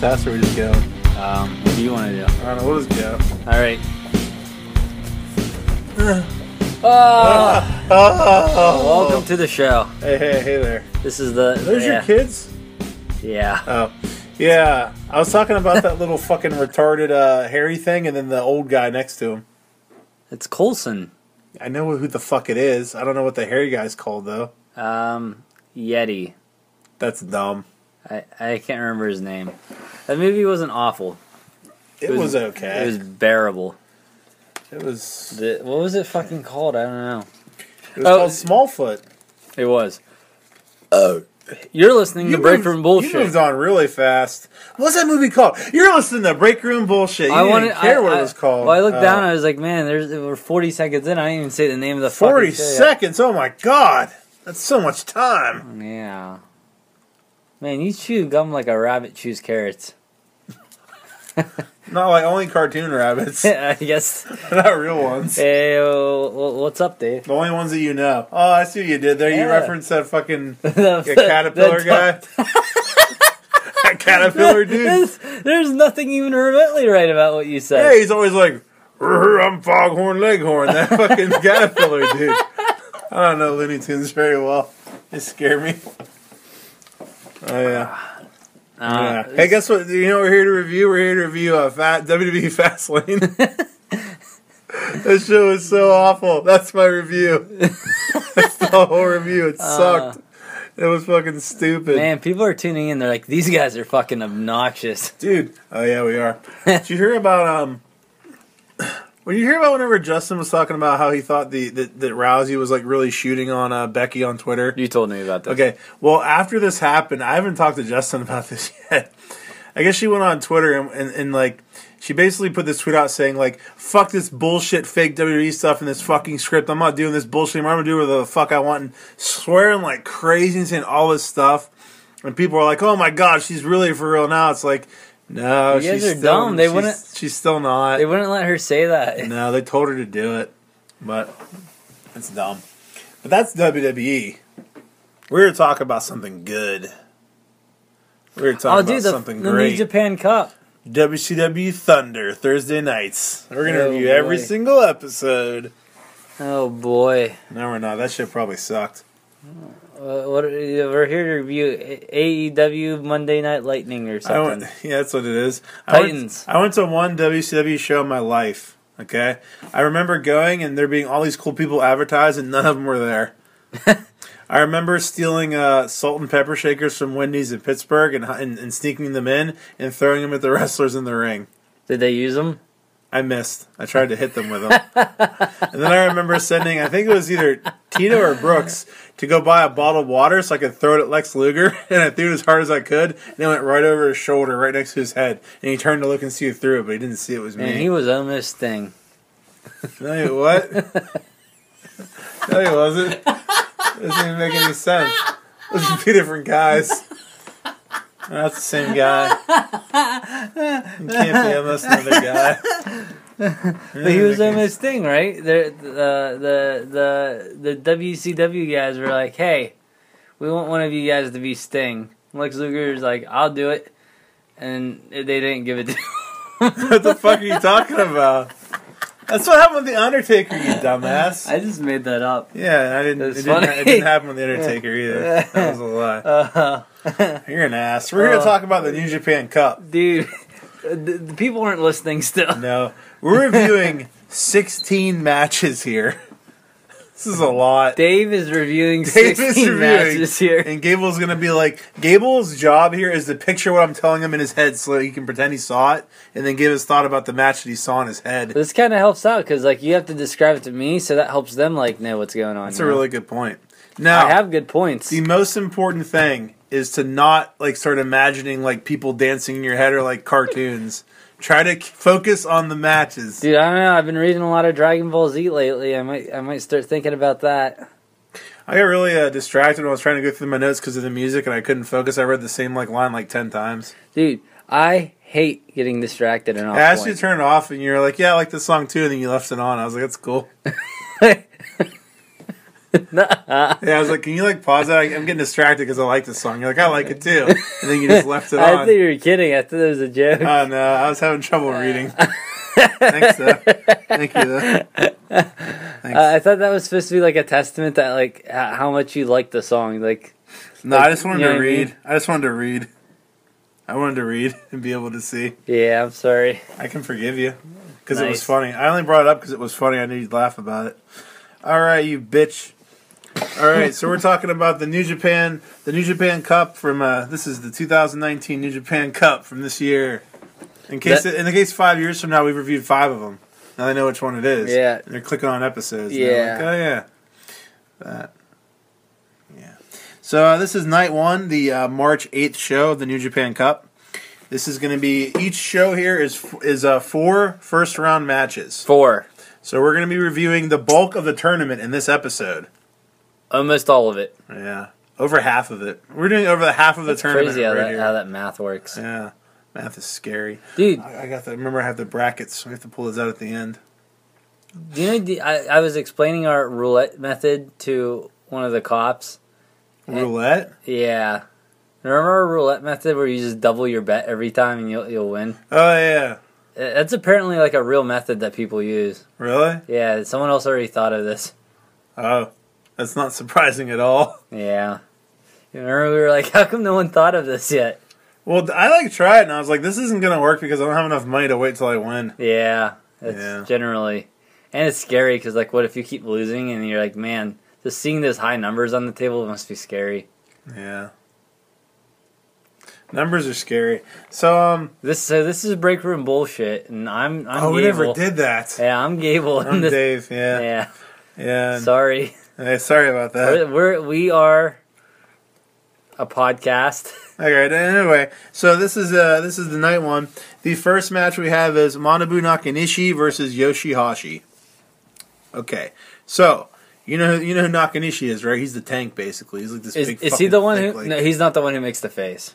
test or we just go? Um, what do you want to do? I don't know. We'll just go. All right. Ah, Oh, welcome to the show. Hey, hey, hey there. This is the. Those yeah, your kids? Yeah. Oh, yeah. I was talking about that little fucking retarded uh, hairy thing, and then the old guy next to him. It's Colson. I know who the fuck it is. I don't know what the hairy guy's called though. Um, Yeti. That's dumb. I, I can't remember his name. That movie wasn't awful. It, was, okay. It was bearable. It was. The, what was it fucking called? I don't know. It was Oh. called Smallfoot. It was. Oh. You're listening to Break moved- Room You Bullshit. moved on really fast. What's that movie called? You're listening to Break Room Bullshit. You I didn't wanted. care I, what I- it was called. Well, I looked Uh, down. and I was like, man, there's we're 40 seconds in. I didn't even say the name of the Forty fucking show yet. seconds. Oh my god, that's so much time. Yeah. Man, you chew gum like a rabbit chews carrots. Not like only cartoon rabbits, I guess. not real ones. Hey, what's up, Dave? The only ones that you know. Oh, I see what you did there. You Yeah. referenced that fucking the, that caterpillar the- guy. that caterpillar dude. There's, there's nothing even remotely right about what you said. Yeah, he's always like, "Rrr, I'm Foghorn Leghorn. That fucking caterpillar dude. I don't know Looney Tunes very well. They scare me. Oh yeah. Uh, yeah. Hey, guess what? You know we're here to review. We're here to review a Fat WWE Fastlane. that show is so awful. That's my review. That's the whole review. It sucked. it was fucking stupid. Man, people are tuning in. They're like, these guys are fucking obnoxious. Dude. Oh yeah, we are. Did you hear about um? When you hear about whenever Justin was talking about how he thought the that, that Rousey was like really shooting on uh, Becky on Twitter. You told me about that. Okay. Well, after this happened, I haven't talked to Justin about this yet. I guess she went on Twitter and, and, and like she basically put this tweet out saying like fuck this bullshit fake WWE stuff and this fucking script. I'm not doing this bullshit. anymore. I'm gonna do whatever the fuck I want and swearing like crazy and saying all this stuff. And people are like, "Oh my god, she's really for real now." It's like, no, You guys she's are still, dumb. They she's- wouldn't- She's still not. They wouldn't let her say that. No, they told her to do it, but it's dumb. But that's WWE. We're talking about something good. We're talking Oh, about dude, the, something the great. New Japan Cup. WCW Thunder Thursday nights. We're gonna Oh, review every single episode. Oh boy. No, we're not. That shit probably sucked. Uh, what we're here to review AEW Monday Night Lightning or something. went, yeah, that's what it is. I went- Titans. I went to one WCW show in my life. Okay, I remember going and there being all these cool people advertised, and none of them were there. I remember stealing uh, salt and pepper shakers from Wendy's in Pittsburgh and, and and sneaking them in and throwing them at the wrestlers in the ring. Did they use them? I missed. I tried to hit them with them. and then I remember sending, I think it was either Tito or Brooks, to go buy a bottle of water so I could throw it at Lex Luger. And I threw it as hard as I could. And it went right over his shoulder, right next to his head. And he turned to look and see it through it, but he didn't see it was me. And he was on this thing. No, he- what? no, he wasn't. It doesn't even make any sense. Those are two different guys. That's the same guy. You can't be almost another guy. But he was almost thing, right? The the the the the WCW guys were like, "Hey, we want one of you guys to be Sting." Lex Luger's like, "I'll do it," and they didn't give it to. him. what the fuck are you talking about? That's what happened with the Undertaker, you dumbass. I just made that up. yeah, I didn't. It That's didn't, it didn't happen with the Undertaker either. That was a lie. Uh, You're an ass. We're here to Uh. talk about the New Japan Cup. dude, the, the people aren't listening still. No, we're reviewing 16 matches here. This is a lot. Dave is reviewing Dave is 16 reviewing, matches here. And Gable's gonna be like, Gable's job here is to picture what I'm telling him in his head so he can pretend he saw it, and then give his thought about the match that he saw in his head. This kind of helps out because like you have to describe it to me, so that helps them like know what's going on. That's a really good point. Now, I have good points. the most important thing is to not like start imagining like people dancing in your head or like cartoons. Try to focus on the matches. Dude, I don't know. I've been reading a lot of Dragon Ball Z lately. I might, I might start thinking about that. I got really uh, distracted when I was trying to go through my notes because of the music and I couldn't focus. I read the same like line like ten times. Dude, I hate getting distracted and off I asked you to turn it off, and you're like, "Yeah, I like this song too." And then you left it on. I was like, "That's cool." Yeah, I was like, can you like pause that? I'm getting distracted because I like this song. You're like, I like it too, and then you just left it I on. I think you were kidding. I thought it was a joke. Oh no, I was having trouble reading. Thanks, though. Thank you, though. Thanks. Uh, I thought that was supposed to be like a testament that like how much you like the song. Like, no, I just wanted you know to what I read. mean? I just wanted to read. I wanted to read and be able to see. yeah, I'm sorry. I can forgive you because it was funny. I only brought it up because it was funny. I knew you'd laugh about it. All right, you bitch. All right, so we're talking about the New Japan, the New Japan Cup from. Uh, this is the 2019 New Japan Cup from this year. In case, That- in the case five years from now, we've reviewed five of them. Now they know which one it is. Yeah. and they're clicking on episodes. Yeah. like, oh yeah. That. Yeah. So uh, this is night one, the uh, March 8th show of the New Japan Cup. This is going to be each show here is is uh, four first round matches. Four, So we're going to be reviewing the bulk of the tournament in this episode. Almost all of it. Yeah, over half of it. We're doing over the half of the It's tournament crazy how right that how that math works, yeah, math is scary. dude. I, I got the. Remember, I have the brackets. We have to pull those out at the end. Do you know? the- I, I was explaining our roulette method to one of the cops. Roulette. Yeah, remember our roulette method where you just double your bet every time and you'll you'll win. Oh yeah, Uh, That's apparently like a real method that people use. really? Yeah, someone else already thought of this. Oh, that's not surprising at all. Yeah. You Remember we were like, how come no one thought of this yet? Well, I like tried it, and I was like, this isn't gonna work because I don't have enough money to wait till I win. Yeah, it's Yeah. generally, and it's scary because like, what if you keep losing and you're like, man, just seeing those high numbers on the table must be scary. Yeah. Numbers are scary. So um, This so this is break room bullshit, and I'm I'm oh, we never did that. Yeah, I'm Gable. I'm this- Dave. Yeah, Yeah, yeah. sorry. Hey, sorry about that. We're, we're we are a podcast. okay. Anyway, so this is uh this is the night one. The first match we have is Manabu Nakanishi versus Yoshihashi. Okay, so you know you know who Nakanishi is, right? He's the tank, basically. He's like this Is, big. is he the one who? like- No, he's not the one who makes the face.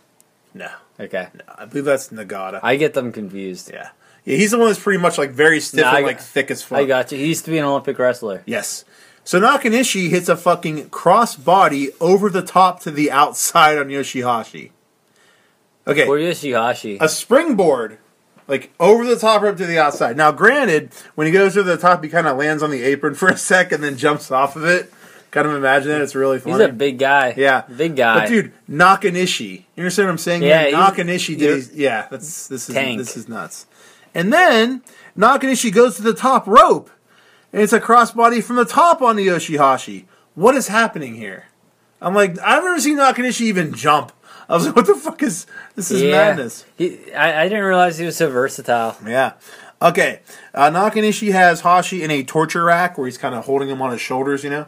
no, Okay, no, I believe that's Nagata. I get them confused. yeah, yeah. He's the one that's pretty much like very stiff No, and like got- thick as fuck. I got you. He used to be an Olympic wrestler. Yes. So Nakanishi hits a fucking cross body over the top to the outside on Yoshihashi. Okay. Or Yoshihashi. a springboard, like over the top rope to the outside. Now, granted, when he goes to the top, he kind of lands on the apron for a sec and then jumps off of it. Kind of imagine that. It's really funny. He's a big guy. yeah, big guy. But dude, Nakanishi, you understand what I'm saying? Yeah? Nakanishi did. His, yeah, that's this is Tank. this is nuts. And then Nakanishi goes to the top rope, and it's a crossbody from the top on the Yoshihashi. What is happening here? I'm like, I've never seen Nakanishi even jump. I was like, what the fuck is this? Is yeah. madness. He, I, I didn't realize he was so versatile. Yeah. Okay. Uh, Nakanishi has Hashi in a torture rack where he's kind of holding him on his shoulders, you know,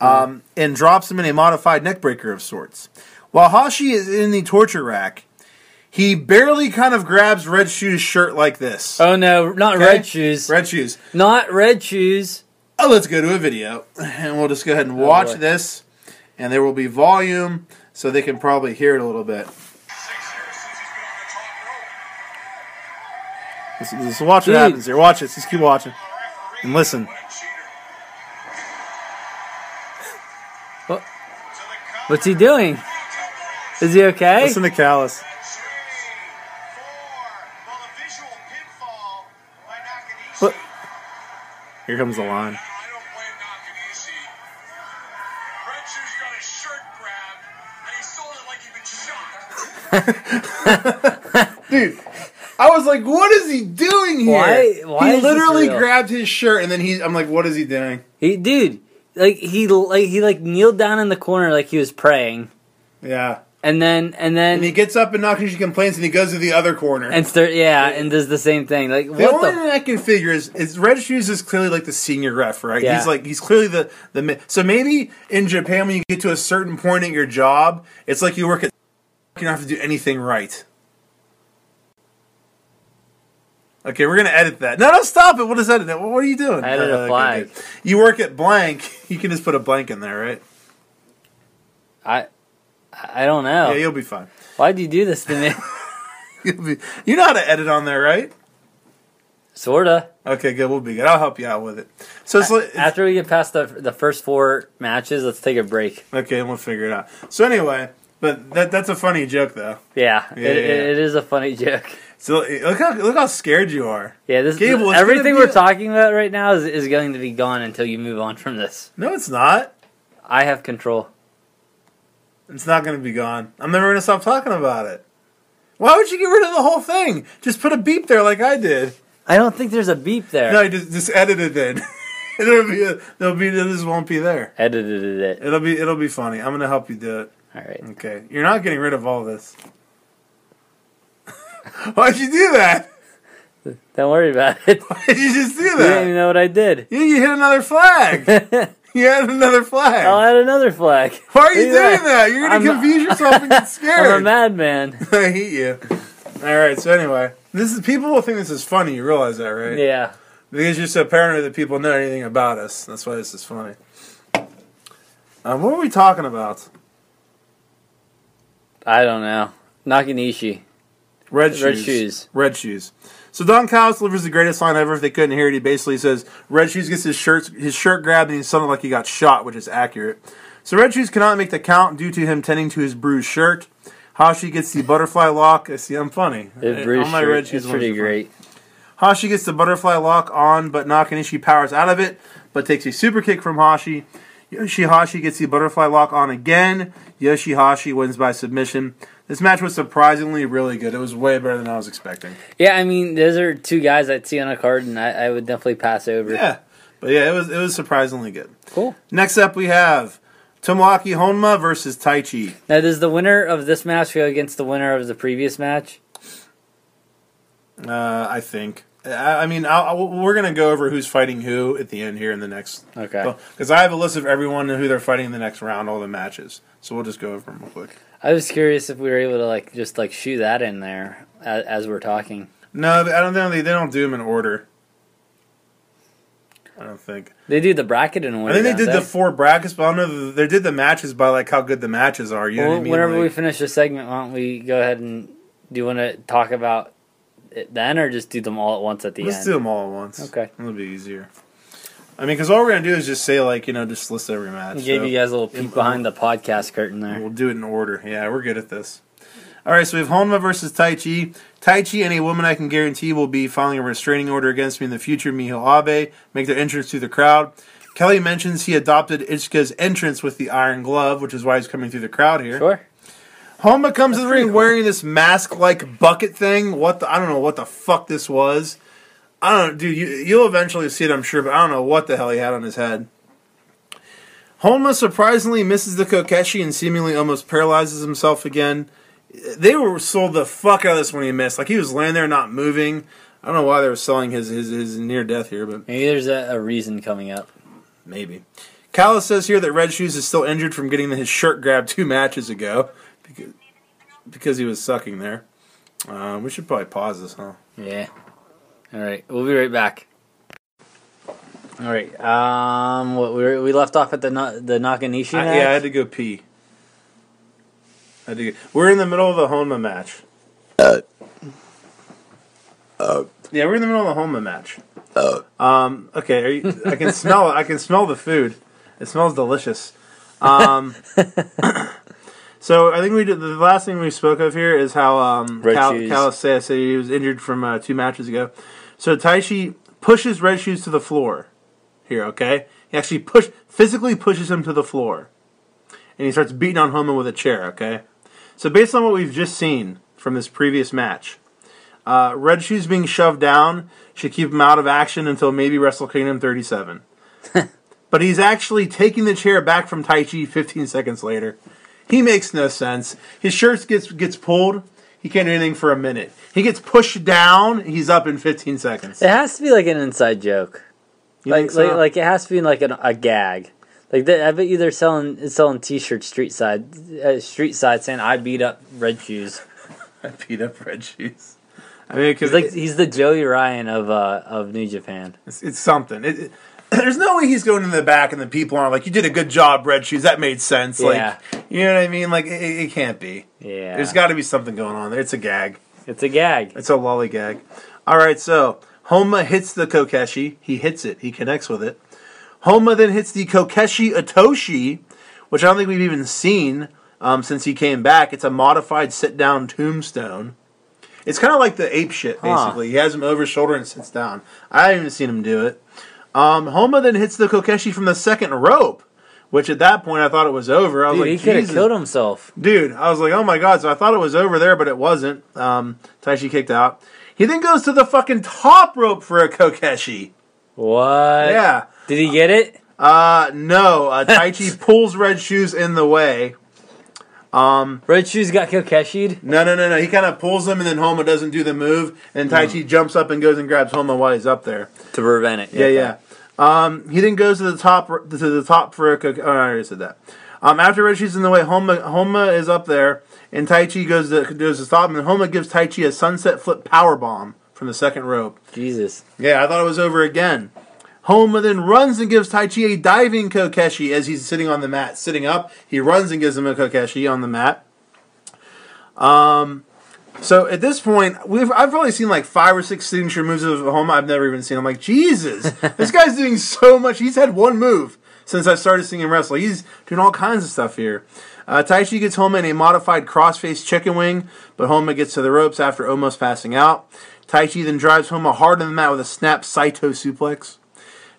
um, and drops him in a modified neckbreaker of sorts. While Hashi is in the torture rack, he barely kind of grabs Red Shoes' shirt like this. Oh no, not Okay? red shoes. Red Shoes. Not red shoes. Oh, let's go to a video, and we'll just go ahead and oh, watch boy. this, and there will be volume so they can probably hear it a little bit. Let's, let's watch what happens here. Watch this. Just keep watching and listen. What? What's he doing? Is he okay? Listen to Callis. Here comes the line. Dude, I was like, what is he doing here? Why- why he literally real? grabbed his shirt and then he I'm like, what is he doing? He, dude, like he like he like kneeled down in the corner like he was praying, Yeah. And then and then And he gets up and Nakanishi complains and he goes to the other corner. and start yeah, and does the same thing. Like the what only the? thing I can figure is, is Red Shoes is clearly like the senior ref, right? Yeah. He's like he's clearly the the so maybe in Japan when you get to a certain point at your job, it's like you work at you don't have to do anything right. Okay, we're gonna edit that. No, no, stop it. Just edit it. What are you doing? I added a uh, okay, flag. good. You work at blank. You can just put a blank in there, right? I I don't know. Yeah, you'll be fine. Why'd you do this to me? You'll be. You know how to edit on there, right? Sorta. Okay, good. We'll be good. I'll help you out with it. So it's After we get past the the first four matches, let's take a break. okay, and we'll figure it out. So anyway, but that that's a funny joke though. Yeah, Yeah, it, yeah, it- it is a funny joke. So look how look how scared you are. Yeah, this Gable, everything we're a- talking about right now is, is going to be gone until you move on from this. No, it's not. I have control. It's not going to be gone. I'm never going to stop talking about it. Why would you get rid of the whole thing? Just put a beep there like I did. I don't think there's a beep there. No, just just edit it in. it'll be a, there'll be this won't be there. Edited it. It'll be it'll be funny. I'm going to help you do it. All right. Okay. You're not getting rid of all this. Why'd you do that? Don't worry about it. Why'd you just do that? You didn't even know what I did. You, you hit another flag. You had another flag. I'll add another flag. Why are you doing that? You're going to confuse yourself and get scared. I'm a madman. I hate you. All right. So anyway, this is people will think this is funny. You realize that, right? Yeah. Because you're so paranoid that people know anything about us. That's why this is funny. Um, what were we talking about? I don't know. Nakanishi. Red shoes. Red shoes. Red shoes. So Don Callis delivers the greatest line ever. If they couldn't hear it, he basically says Red Shoes gets his shirt his shirt grabbed and he sounded like he got shot, which is accurate. So Red Shoes cannot make the count due to him tending to his bruised shirt. Hashi gets the butterfly lock. I see, I'm funny. Uh, all my Red Shoes it's pretty great. Hashi gets the butterfly lock on, but Nakanishi powers out of it, but takes a super kick from Hashi. Yoshihashi gets the butterfly lock on again. Yoshihashi wins by submission. This match was surprisingly really good. It was way better than I was expecting. Yeah, I mean, those are two guys I'd see on a card, and I, I would definitely pass over. Yeah, but yeah, it was it was surprisingly good. Cool. Next up, we have Tomoaki Honma versus Taichi. Now, does the winner of this match go against the winner of the previous match? Uh, I think. I, I mean, I'll, I'll- we're gonna go over who's fighting who at the end here in the next. Okay. Because I have a list of everyone and who they're fighting in the next round, all the matches. So we'll just go over them real quick. I was curious if we were able to like just like shoot that in there as, as we're talking. No, I don't think they, they don't do them in order. I don't think. They do the bracket in order. I think they did the four brackets, but I don't know. They did the matches by like how good the matches are. You know what I mean? whenever we finish the segment, why don't we go ahead and do you want to talk about it then, or just do them all at once at the end? Let's do them all at once. Okay. It'll be easier. I mean, because all we're gonna do is just say like you know, just list every match. We gave so you guys a little peek behind the podcast curtain there. We'll do it in order. Yeah, we're good at this. All right, so we have Honma versus Taichi. Taichi and a woman I can guarantee will be filing a restraining order against me in the future. Miho Abe make their entrance through the crowd. Kelly mentions he adopted Iizuka's entrance with the iron glove, which is why he's coming through the crowd here. Sure. Honma comes to the ring cool. wearing this mask-like bucket thing. What the? I don't know what the fuck this was. I don't, dude. You, you'll eventually see it, I'm sure, but I don't know what the hell he had on his head. Honma surprisingly misses the Kokeshi and seemingly almost paralyzes himself again. They were sold the fuck out of this when he missed. Like he was laying there not moving. I don't know why they were selling his his, his near death here, but Maybe there's a, a reason coming up. maybe. Callis says here that Red Shoes is still injured from getting his shirt grabbed two matches ago because, because he was sucking there. Um, we should probably pause this, huh? Yeah. All right, we'll be right back. All right. Um, what we we left off at the Na- the Nakanishi I, match. yeah, I had to go pee. I had to go. We're in the middle of the Honma match. Uh. Uh. yeah, we're in the middle of the Honma match. Uh. Um, okay, are you, I can smell it. I can smell the food. It smells delicious. Um, so I think we did the last thing we spoke of here is how um, Red Cal, Shoes. Callis said said he was injured from uh, two matches ago. So Taichi pushes Red Shoes to the floor. Here, okay, he actually push physically pushes him to the floor, and he starts beating on Honma with a chair. Okay, so based on what we've just seen from this previous match, uh, Red Shoes being shoved down should keep him out of action until maybe Wrestle Kingdom 37. but he's actually taking the chair back from Taichi 15 seconds later. He makes no sense. His shirt gets gets pulled. He can't do anything for a minute. He gets pushed down. He's up in 15 seconds. It has to be like an inside joke. You like, so? like like it has to be like an, a gag. Like they, I bet you they're selling selling T-shirts street side uh, street side saying I beat up red shoes. I beat up Red Shoes. I mean, because He's like he's the Joey Ryan of uh of New Japan. It's, it's something. It, it- there's no way he's going in the back and the people aren't like, "You did a good job, Red Shoes. That made sense." Yeah. Like, you know what I mean? Like, it, it can't be. Yeah, There's got to be something going on there. It's a gag. it's a gag. It's a lollygag. All right, so Honma hits the Kokeshi. He hits it. He connects with it. Honma then hits the Kokeshi Otoshi, which I don't think we've even seen um, since he came back. It's a modified sit down tombstone. It's kind of like the ape shit, Huh. basically. He has him over his shoulder and sits down. I haven't even seen him do it. Um, Honma then hits the Kokeshi from the second rope, which at that point I thought it was over. I was Dude, like, he could have killed himself. Dude, I was like, oh my god. So I thought it was over there, but it wasn't. Um, Taichi kicked out. He then goes to the fucking top rope for a Kokeshi. What? Yeah. Did he get it? Uh, no. Uh, Taichi pulls Red Shoes in the way. Um, Red Shoes got Kokeshi'd? no, no, no, no. He kind of pulls him, and then Honma doesn't do the move, and Hmm. Taichi jumps up and goes and grabs Honma while he's up there. To prevent it. Yeah, Yeah, yeah. Um, he then goes to the top to the top for a. Oh, I already said that. Um, after Red Shoes in the way, Honma Honma is up there, and Taichi goes to goes to stop him, and Honma gives Taichi a sunset flip power bomb from the second rope. Jesus. Yeah, I thought it was over again. Honma then runs and gives Taichi a diving Kokeshi as he's sitting on the mat. Sitting up, he runs and gives him a Kokeshi on the mat. Um, so at this point, we've I've probably seen like five or six signature moves of Honma. I've never even seen. I'm like, Jesus, this guy's doing so much. He's had one move since I started seeing him wrestle. He's doing all kinds of stuff here. Uh, Taichi gets Honma in a modified crossface chicken wing, but Honma gets to the ropes after almost passing out. Taichi then drives Honma hard on the mat with a snap Saito suplex.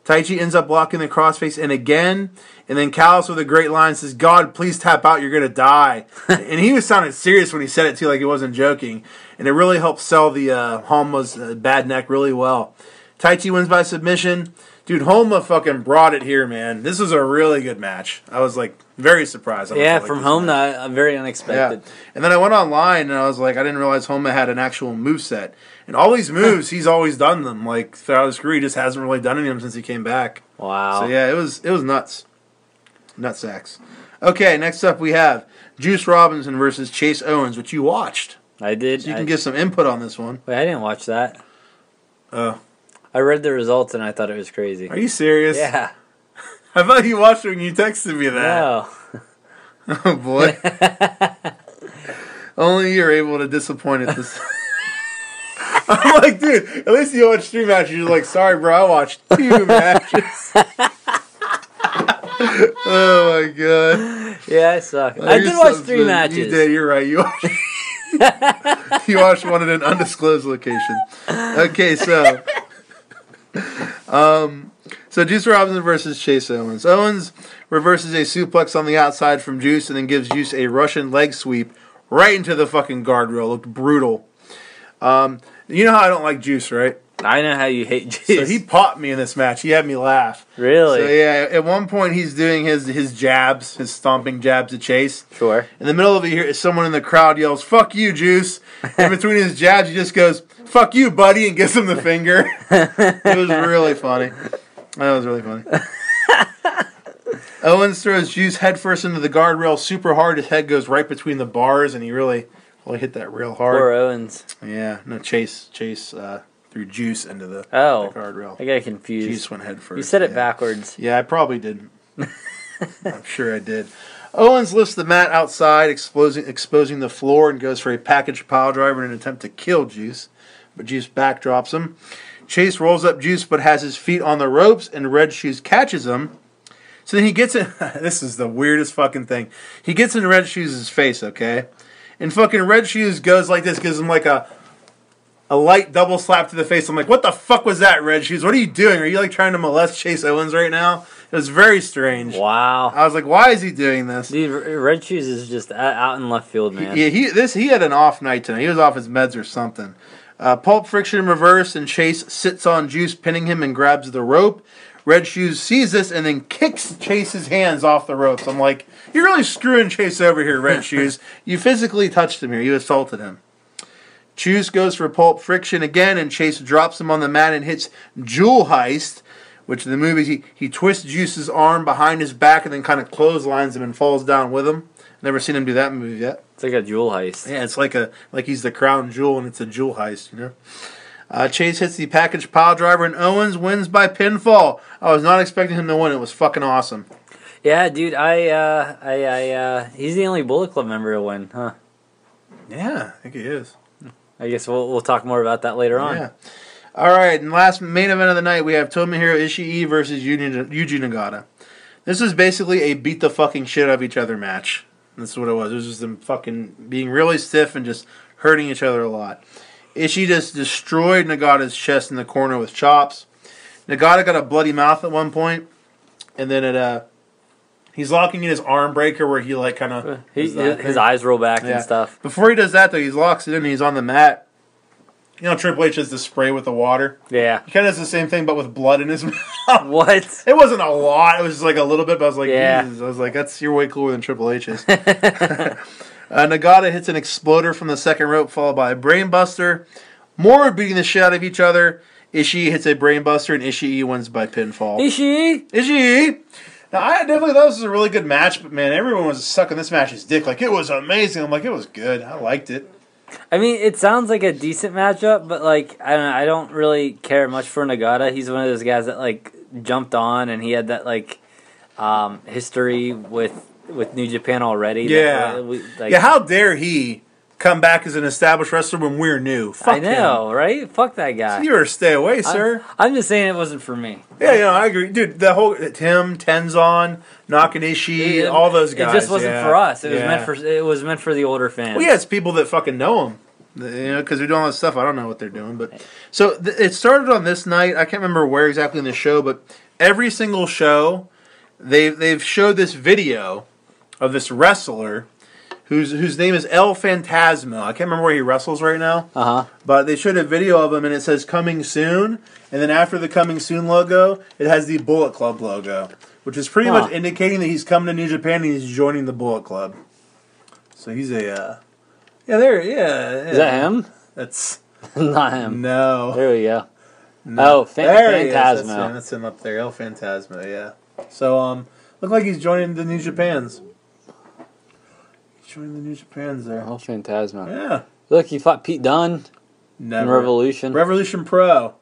Taichi ends up blocking the crossface and again, and then Callis with a great line says, God, please tap out, you're going to die. and he was sounding serious when he said it too, like he wasn't joking. And it really helped sell the uh, Honma's uh, bad neck really well. Taichi wins by submission. Dude, Honma fucking brought it here, man. This was a really good match. I was like very surprised. Yeah, like from match. not, very Yeah. unexpected. And then I went online and I was like, I didn't realize Honma had an actual move set. And all these moves, he's always done them. Like throughout his career, he just hasn't really done any of them since he came back. Wow. So yeah, it was it was nuts, nut sacks. Okay, next up we have Juice Robinson versus Chase Owens, which you watched. I did. So you I, can give some input on this one. wait, I didn't watch that. Oh, I read the results and I thought it was crazy. are you serious? Yeah. I thought you watched it when you texted me that. No. Oh boy. Only you're able to disappoint at this. I'm like, dude, at least you watched three matches. You're like, sorry, bro, I watched two matches. oh my god. Yeah, I suck. I did watch three good. matches. You did, you're right. You watched, you watched one at an undisclosed location. Okay, so. Um, so Juice Robinson versus Chase Owens. Owens reverses a suplex on the outside from Juice and then gives Juice a Russian leg sweep right into the fucking guardrail. Looked brutal. Um, you know how I don't like Juice, right? I know how you hate juice. So he popped me in this match. He had me laugh. really? So yeah, at one point he's doing his his jabs, his stomping jabs to Chase. Sure. In the middle of it, here, someone in the crowd yells, "Fuck you, Juice!" In between his jabs, he just goes, "Fuck you, buddy," and gives him the finger. it was really funny. That was really funny. Owens throws Juice headfirst into the guardrail super hard. His head goes right between the bars, and he really, really hit that real hard. Poor Owens. Yeah, no, Chase, Chase uh, threw Juice into the, Oh. the guardrail. I got confused. Juice went head first. you said it yeah. backwards. Yeah, I probably didn't. I'm sure I did. Owens lifts the mat outside, exposing exposing the floor, and goes for a package pile driver in an attempt to kill Juice, but Juice backdrops him. Chase rolls up Juice, but has his feet on the ropes, and Red Shoes catches him. So then he gets in. this is the weirdest fucking thing. He gets in Red Shoes' face, okay, and fucking Red Shoes goes like this, gives him like a a light double slap to the face. I'm like, what the fuck was that, Red Shoes? What are you doing? Are you like trying to molest Chase Owens right now? It was very strange. Wow. I was like, why is he doing this? Dude, Red Shoes is just out in left field, man. Yeah, he this he had an off night tonight. He was off his meds or something. Uh, Pulp Friction in reverse, and Chase sits on Juice, pinning him and grabs the rope. Red Shoes sees this and then kicks Chase's hands off the ropes. I'm like, you're really screwing Chase over here, Red Shoes. You physically touched him here. You assaulted him. Juice goes for Pulp Friction again, and Chase drops him on the mat and hits Jewel Heist, which in the movie he, he twists Juice's arm behind his back and then kind of clotheslines him and falls down with him. Never seen him do that movie yet. It's like a jewel heist. Yeah, it's like a like he's the crown jewel and it's a jewel heist, you know. Uh, Chase hits the package pile driver and Owens wins by pinfall. I was not expecting him to win. It was fucking awesome. Yeah, dude. I, uh, I, I, uh, he's the only Bullet Club member to win, huh? Yeah, I think he is. I guess we'll we'll talk more about that later on. Yeah. All right, and last main event of the night, we have Tomohiro Ishii versus Yuji, Nagata. This was basically a beat the fucking shit out of each other match. That's what it was. It was just them fucking being really stiff and just hurting each other a lot. Ishii just destroyed Nagata's chest in the corner with chops. Nagata got a bloody mouth at one point, and then it uh, he's locking in his arm breaker where he like kind of his, his eyes roll back Yeah. and stuff. Before he does that though, he locks it in. and He's on the mat. You know, Triple H has the spray with the water. Yeah. He kind of does the same thing, but with blood in his mouth. What? It wasn't a lot. It was just like a little bit. But I was like, Yeah. Jesus. I was like, that's you're way cooler than Triple H's. uh, Nagata hits an exploder from the second rope, followed by a brainbuster. More beating the shit out of each other. Ishii hits a brainbuster, and Ishii wins by pinfall. Ishii. Ishii. Now I definitely thought this was a really good match, but man, everyone was sucking this match's dick. Like it was amazing. I'm like, it was good. I liked it. I mean, it sounds like a decent matchup, but like I don't, know, I don't really care much for Nagata. He's one of those guys that like jumped on, and he had that like um, history with with New Japan already. Yeah. uh, we- like, yeah, how dare he come back as an established wrestler when we're new? Fuck I know, right? Fuck that guy. him. You better stay away, sir. I'm just saying it wasn't for me. Yeah, yeah, I agree, dude. The whole Tim Tenzan, Nakanishi, It- all those guys. It just wasn't yeah. for us. It was meant for it was meant for the older fans. Well, yeah, it's people that fucking know him. You know, because they're doing all this stuff. I don't know what they're doing, but so th- it started on this night. I can't remember where exactly in the show, but every single show, they've they've showed this video of this wrestler whose whose name is El Fantasma. I can't remember where he wrestles right now. Uh huh. But they showed a video of him and it says coming soon. And then after the coming soon logo, it has the Bullet Club logo, which is pretty Huh. much indicating that he's coming to New Japan and he's joining the Bullet Club. So he's a, uh, yeah, there, yeah. Is that him? That's, Not him. no. There we go. no. Oh, Fan- There he is. That's him. That's him up there, El Phantasma, yeah. So, um, look like he's joining the New Japans. Joining the New Japans there. Oh, Phantasma. Yeah. Look, he fought Pete Dunne in Never. Revolution. Revolution Pro.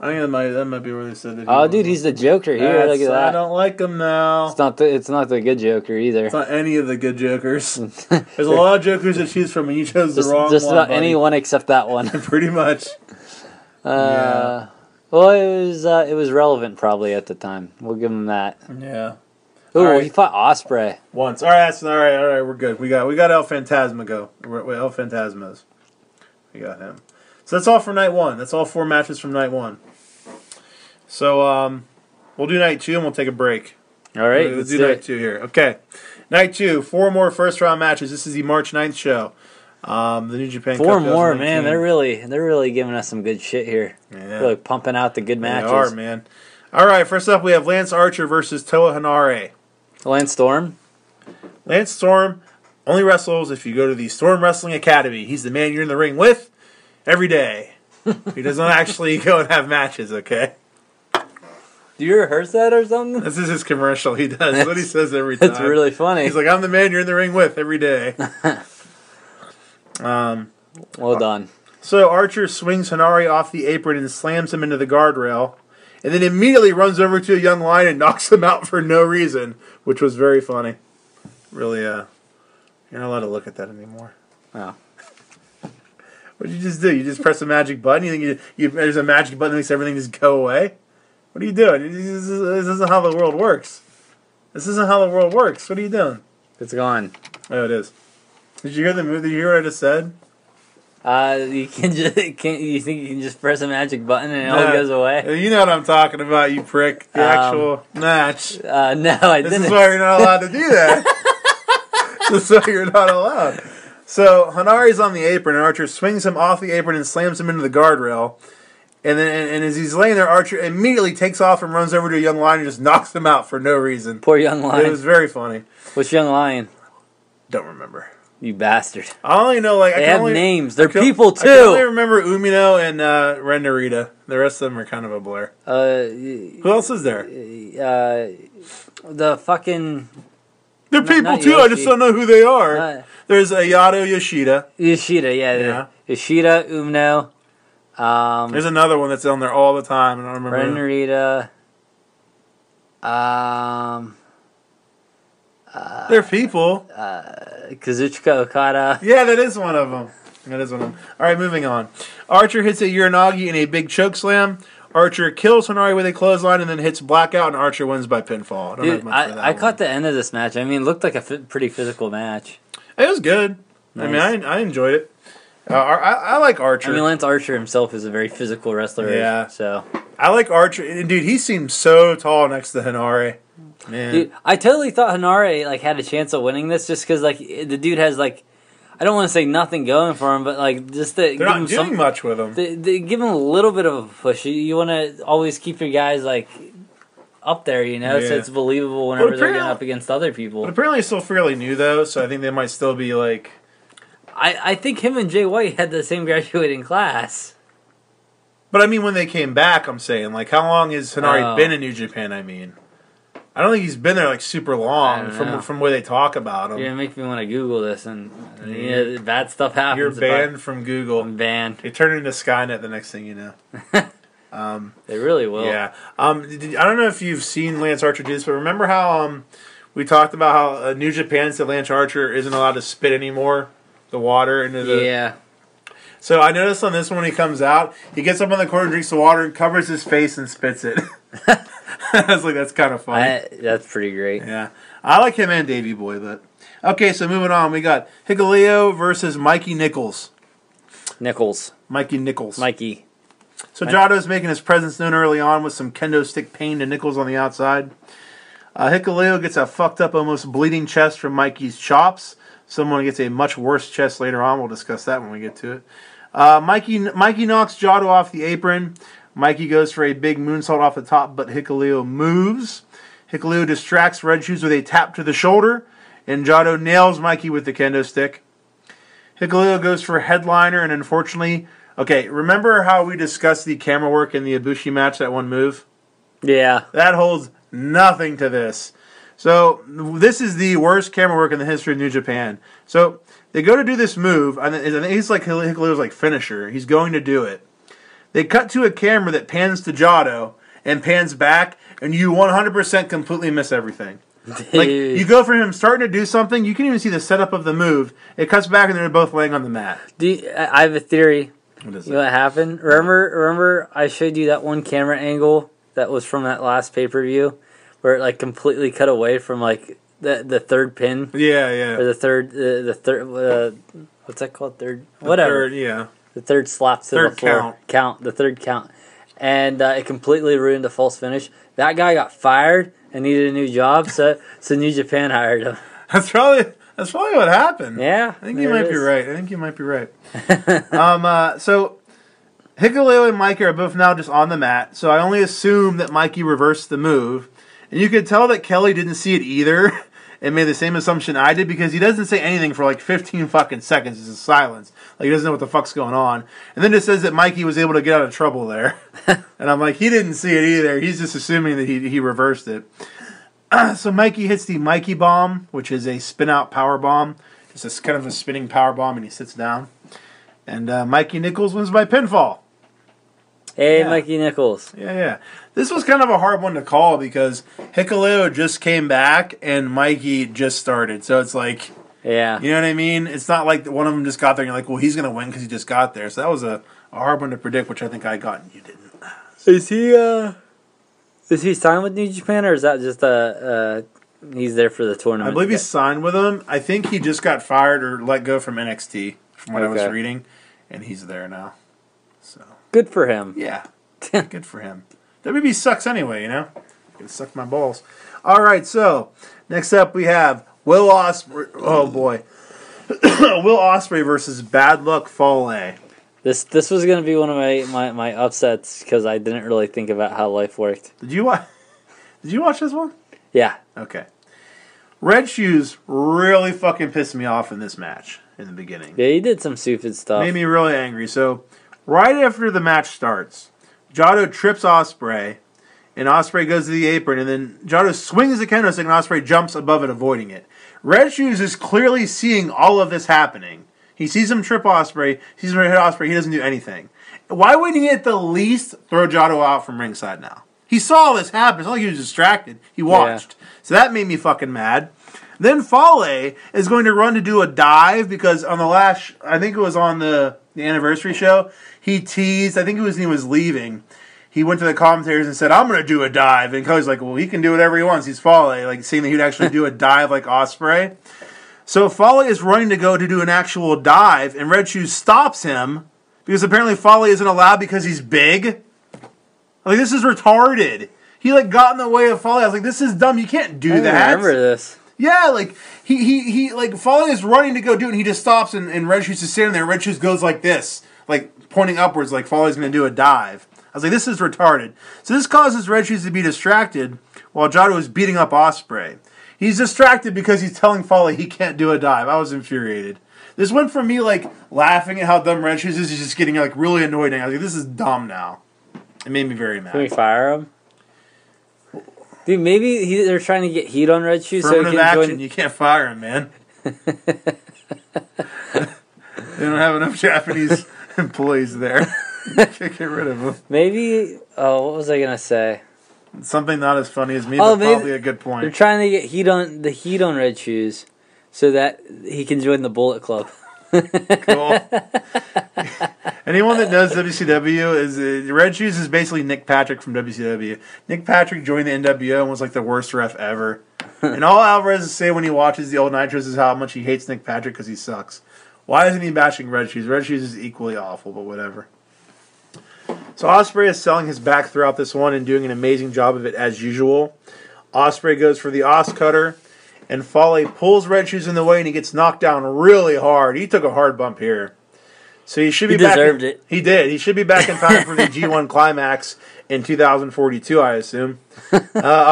I think that might that might be where they said it. oh, dude, he's the Joker here. That's- Look at that. I don't like him now. It's not the it's not the good Joker either. It's not any of the good jokers. There's a lot of jokers to choose from, and you chose just the wrong just one. about buddy. anyone except that one. Pretty much. Uh, Well, it was uh, it was relevant probably at the time. We'll give him that. Yeah. Ooh, right. he fought Ospreay. Once. All right. That's, all right. All right. We're good. We got we got El Phantasma go. We're, El Phantasmas. We got him. So that's all for night one. That's all four matches from night one. So um, we'll do night two and we'll take a break. All right, Let's let's do do night it. two here. Okay. Night two, four more first round matches. This is the March 9th show. Um, the New Japan Four Cup more, man. They're really they're really giving us some good shit here. yeah. Really pumping out the good matches. They are, man. All right, first up we have Lance Archer versus Toa Hanare. Lance Storm. Lance Storm only wrestles if you go to the Storm Wrestling Academy. He's the man you're in the ring with every day. he doesn't actually go and have matches, okay? Do you rehearse that or something? This is his commercial. He does. That's what he says every time. That's really funny. He's like, I'm the man you're in the ring with every day. um, well done. So Archer swings Hanare off the apron and slams him into the guardrail, and then immediately runs over to a young lion and knocks him out for no reason, which was very funny. Really, uh, you're not allowed to look at that anymore. Oh. What did you just do? You just press a magic button? You think you, you there's a magic button that makes everything just go away? What are you doing? This is- this isn't how the world works. This isn't how the world works. What are you doing? It's gone. Oh, it is. Did you hear the movie? Did you hear what I just said? Uh, you can just can't you think you can just press a magic button and it all goes away? You know what I'm talking about, you prick. The Um, actual match. Uh, no, I This didn't. is why you're not allowed to do that. this is why you're not allowed. So Hanare's on the apron, and Archer swings him off the apron and slams him into the guardrail. And then, and, and as he's laying there, Archer immediately takes off and runs over to a young lion and just knocks him out for no reason. Poor young lion. It was very funny. Which young lion? Don't remember. You bastard. I only know like I They can have only, names. They're I can- people too. I can only remember Umino and uh, Ren Narita. The rest of them are kind of a blur. Uh, Who else is there? uh, the fucking They're Not- people not too. I just don't know who they are. There's Ayato Yoshida. Yoshida. Yeah, Yeah. Yoshida, Umino, um, There's another one that's on there all the time. I don't remember. Ren who. Um, They're people. uh, Kazuchika Okada. Yeah, that is one of them. That is one of them. All right, moving on. Archer hits a Uranage in a big choke slam. Archer kills Hanare with a clothesline and then hits blackout, and Archer wins by pinfall. I don't have Dude, much for that I, I caught the end of this match. I mean, it looked like a pretty physical match. It was good. I mean, I, I enjoyed it. Uh, I, I like Archer. I mean, Lance Archer himself is a very physical wrestler. Yeah. So, I like Archer. And dude, he seems so tall next to Hanare. Man. dude, I totally thought Hanare like had a chance of winning this just because like the dude has like, I don't want to say nothing going for him, but like just to They're give not him doing some, much with him. they, they give him a little bit of a push. You, you want to always keep your guys like up there, you know, so it's believable whenever they're going up against other people. But apparently, he's still fairly new though, so I think they might still be like. I, I think him and Jay White had the same graduating class. But I mean, when they came back, I'm saying like, how long has Hanare Oh. been in New Japan? I mean, I don't think he's been there like super long from know. from where they talk about him. Gonna make me want to Google this, and you know, bad stuff happens. You're I- banned from Google. I'm banned. They turn into Skynet the next thing you know. Um, They really will. yeah. Um, I don't know if you've seen Lance Archer do this, but remember how um, we talked about how uh, New Japan said Lance Archer isn't allowed to spit anymore the water into the. Yeah. So I noticed on this one when he comes out, he gets up on the corner, drinks the water, and covers his face and spits it. I was like, that's kind of funny. I, that's pretty great. Yeah, I like him and Davy Boy, but okay. So moving on, we got Hikuleo versus Mikey Nichols. Nichols, Mikey Nichols. Mikey. So Jado's making his presence known early on with some kendo stick pain to Nichols on the outside. Uh, Hikuleo gets a fucked up, almost bleeding chest from Mikey's chops. Someone gets a much worse chest later on. We'll discuss that when we get to it. Uh, Mikey Mikey knocks Jado off the apron. Mikey goes for a big moonsault off the top, but Hikuleo moves. Hikuleo distracts Red Shoes with a tap to the shoulder, and Jado nails Mikey with the kendo stick. Hikuleo goes for a headliner, and unfortunately, okay, remember how we discussed the camera work in the Ibushi match, that one move? Yeah. That holds nothing to this. So this is the worst camera work in the history of New Japan. So they go to do this move, and I think it's like Hikuleo's like finisher. He's going to do it. They cut to a camera that pans to Jado and pans back, and you 100% completely miss everything. Like you go for him starting to do something, you can even see the setup of the move. It cuts back, and they're both laying on the mat. Do you- I have a theory. What is You know what happened? Remember, remember, I showed you that one camera angle that was from that last pay per view, where it like completely cut away from like the the third pin Yeah, yeah. or the third uh, the third uh, what's that called third whatever Third, yeah. The third slap to Third the floor count. count the third count, and uh, it completely ruined the false finish. That guy got fired and needed a new job, so so New Japan hired him. That's probably that's probably what happened. Yeah, I think you might be right. I think you might be right. um, uh, so Hikuleo and Mikey are both now just on the mat. So I only assume that Mikey reversed the move, and you could tell that Kelly didn't see it either, and made the same assumption I did because he doesn't say anything for like 15 fucking seconds. It's just silence, like he doesn't know what the fuck's going on, and then it says that Mikey was able to get out of trouble there, and I'm like, he didn't see it either. He's just assuming that he he reversed it. So Mikey hits the Mikey bomb, which is a spin out power bomb. It's just kind of a spinning power bomb, and he sits down. And uh, Mikey Nichols wins by pinfall. Hey, Yeah. Mikey Nichols. Yeah, yeah. This was kind of a hard one to call because Hikuleo just came back and Mikey just started. So it's like, Yeah. you know what I mean? It's not like one of them just got there and you're like, well, he's going to win because he just got there. So that was a, a hard one to predict, which I think I got and you didn't. Is he uh is he signed with New Japan or is that just a uh he's there for the tournament? I believe he's signed with them. I think he just got fired or let go from NXT, from what I was reading. And he's there now. So. good for him. Yeah. Good for him. WB sucks anyway, you know? It sucked my balls. All right, so next up we have Will Ospreay. Oh boy. Will Ospreay versus Bad Luck Fale. This this was gonna be one of my, my, my upsets because I didn't really think about how life worked. Did you watch? Did you watch this one? Yeah. Okay. Red Shoes really fucking pissed me off in this match in the beginning. Yeah, he did some stupid stuff. Made me really angry. So, right after the match starts, Jado trips Ospreay, and Ospreay goes to the apron, and then Jado swings the kendo stick, and Ospreay jumps above it, avoiding it. Red Shoes is clearly seeing all of this happening. He sees him trip Ospreay, sees him hit Ospreay. He doesn't do anything. Why wouldn't he at the least throw Jado out from ringside now? He saw all this happen. It's not like he was distracted. He watched. So that made me fucking mad. Then Fale is going to run to do a dive because on the last, I think it was on the, the anniversary show, he teased, I think it was he was leaving. He went to the commentators and said, I'm going to do a dive. And Cody's like, well, he can do whatever he wants. He's Fale. Like, seeing that he'd actually do a dive like Ospreay. So Fale is running to go to do an actual dive, and Red Shoes stops him because apparently Fale isn't allowed because he's big. Like, this is retarded. He, like, got in the way of Fale. I was like, this is dumb. You can't do I that. remember this. Yeah, like he he he like Fale is running to go do it, and he just stops, and, and Red Shoes is standing there. Red Shoes goes like this, like pointing upwards, like Fale's going to do a dive. I was like, this is retarded. So this causes Red Shoes to be distracted while Jado is beating up Ospreay. He's distracted because he's telling Fale he can't do a dive. I was infuriated. This went from me like laughing at how dumb Red Shoes is, to just getting like really annoyed. And I was like, this is dumb now. It made me very mad. Can we fire him? Dude, maybe he, they're trying to get heat on Red Shoes so he can action. join. You can't fire him, man. they don't have enough Japanese employees there. Get rid of them. Maybe. Oh, what was I gonna say? Something not as funny as me, Oh, but maybe- probably a good point. They're trying to get heat on the heat on Red Shoes, so that he can join the Bullet Club. Cool. Anyone that knows WCW is uh, Red Shoes is basically Nick Patrick from WCW. Nick Patrick joined the NWO and was like the worst ref ever. and all Alvarez say when he watches the old Nitros is how much he hates Nick Patrick because he sucks. Why isn't he bashing Red Shoes? Red Shoes is equally awful, but whatever. So Ospreay is selling his back throughout this one and doing an amazing job of it as usual. Ospreay goes for the Os cutter, and Fale pulls Red Shoes in the way, and he gets knocked down really hard. He took a hard bump here, so he should be He back. deserved in- it. He did. He should be back in time for the G1 climax in 2042, I assume. Uh,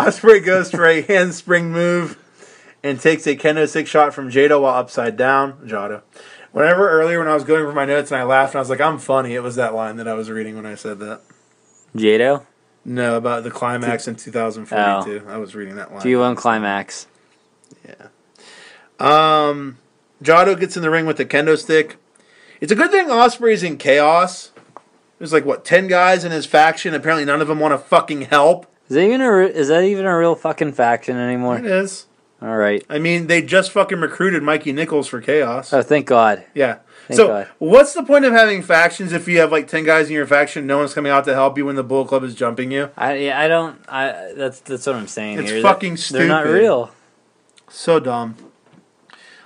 Ospreay goes for a handspring move and takes a kendo stick shot from Jado while upside down. Jado. Whenever earlier when I was going over my notes and I laughed and I was like, I'm funny, it was that line that I was reading when I said that. Jado, No, about the climax in 2042. I was reading that line. G1 Climax. Yeah. Um, Jado gets in the ring with the kendo stick. It's a good thing Ospreay's in chaos. There's like what ten guys in his faction. Apparently, none of them want to fucking help. Is that even a re- is that even a real fucking faction anymore? It is. All right. I mean, they just fucking recruited Mikey Nichols for chaos. Oh, thank God. Yeah. Thank so, God. what's the point of having factions if you have like ten guys in your faction? No one's coming out to help you when the Bull Club is jumping you. I yeah, I don't. I that's that's what I'm saying It's here. fucking They're not real. So dumb.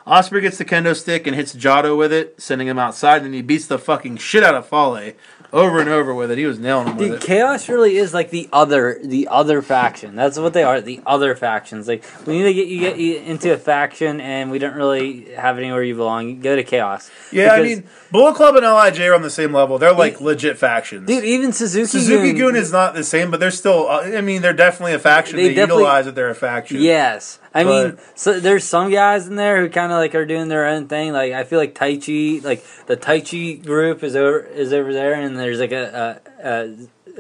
Ospreay gets the kendo stick and hits Jado with it, sending him outside, and he beats the fucking shit out of Fale over and over with it. He was nailing him with Dude, it. Chaos really is like the other, the other faction. That's what they are. The other factions. Like we need to get you get you into a faction, and we don't really have anywhere you belong. You go to Chaos. Yeah, I mean, Bullet Club and Lij are on the same level. They're like legit factions. dude, even Suzuki. Suzuki-gun- Goon is not the same, but they're still. Uh, I mean, they're definitely a faction. They They, definitely- utilize that they're a faction. Yes, I But- mean, so there's some guys in there who kind of like are doing their own thing. Like I feel like Taichi, like the Taichi group is over is over there, and there's like a, a,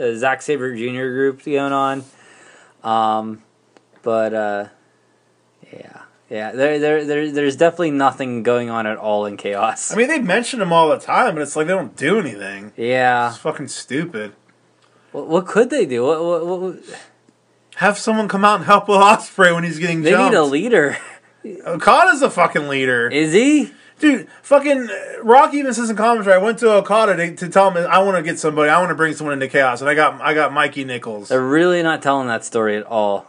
a, a Zack Sabre Jr. group going on. Um, but uh, yeah, yeah, there, there, there, there's definitely nothing going on at all in Chaos. I mean, they mention them all the time, but it's like they don't do anything. yeah, It's fucking stupid. what, what could they do? What, what, what, what- Have someone come out and help with Ospreay when he's getting they jumped. need a leader. Okada's a fucking leader. Is he? Dude, fucking uh, Rock even says in commentary. I went to Okada to, to tell him I want to get somebody. I want to bring someone into chaos, and I got I got Mikey Nichols. They're really not telling that story at all.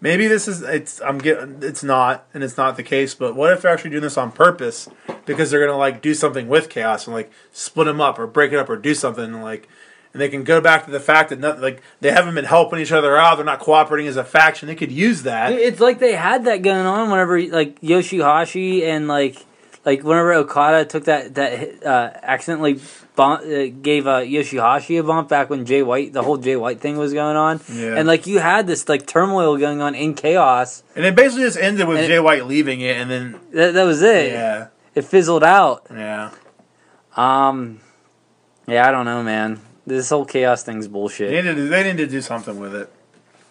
Maybe this is it's I'm getting it's not, and it's not the case. But what if they're actually doing this on purpose because they're gonna like do something with chaos and like split them up or break it up or do something and like. And they can go back to the fact that not, like they haven't been helping each other out. They're not cooperating as a faction. They could use that. It's like they had that going on whenever like Yoshihashi and like like whenever Okada took that that uh, accidentally bump, uh, gave uh, Yoshihashi a bump back when Jay White the whole Jay White thing was going on, Yeah. and like you had this like turmoil going on in chaos. And it basically just ended with it- Jay White leaving it, and then That, that was it. yeah, It fizzled out. yeah. Um, yeah, I don't know, man. This whole chaos thing's They bullshit. need to, they need to do something with it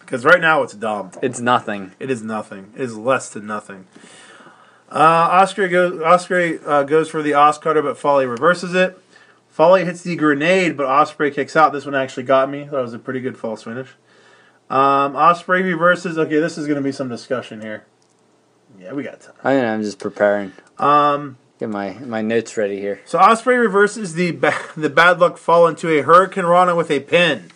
because right now it's dumb. It's nothing. It is nothing. It is less than nothing. Uh, Oscar goes. Oscar uh, goes for the Os cutter, but Fale reverses it. Fale hits the grenade, but Ospreay kicks out. This one actually got me. That was a pretty good false finish. Um, Ospreay reverses. Okay, this is going to be some discussion here. Yeah, we got time. I mean, I'm just preparing. Um, Get my my notes ready here. so Ospreay reverses the ba- the bad luck fall into a hurricanrana with a pin.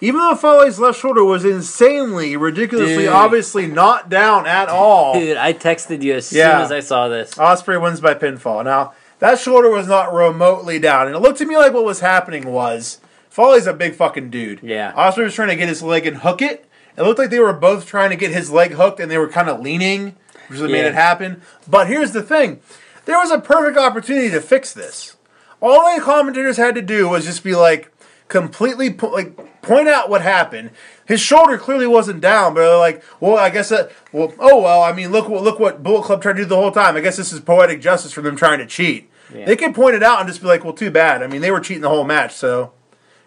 Even though Fale's left shoulder was insanely, ridiculously, Dude. obviously not down at all, Dude, I texted you as Yeah. soon as I saw this. Ospreay wins by pinfall. Now that shoulder was not remotely down, and it looked to me like what was happening was Fale's a big fucking dude. Yeah. Ospreay was trying to get his leg and hook it. It looked like they were both trying to get his leg hooked, and they were kind of leaning, which made Yeah. it happen. But here's the thing: there was a perfect opportunity to fix this. All the commentators had to do was just be like completely po- like point out what happened. His shoulder clearly wasn't down, but they're like, well, I guess that. Well, oh well. I mean, look what look what Bullet Club tried to do the whole time. I guess this is poetic justice for them trying to cheat. Yeah. They could point it out and just be like, well, too bad. I mean, they were cheating the whole match, so.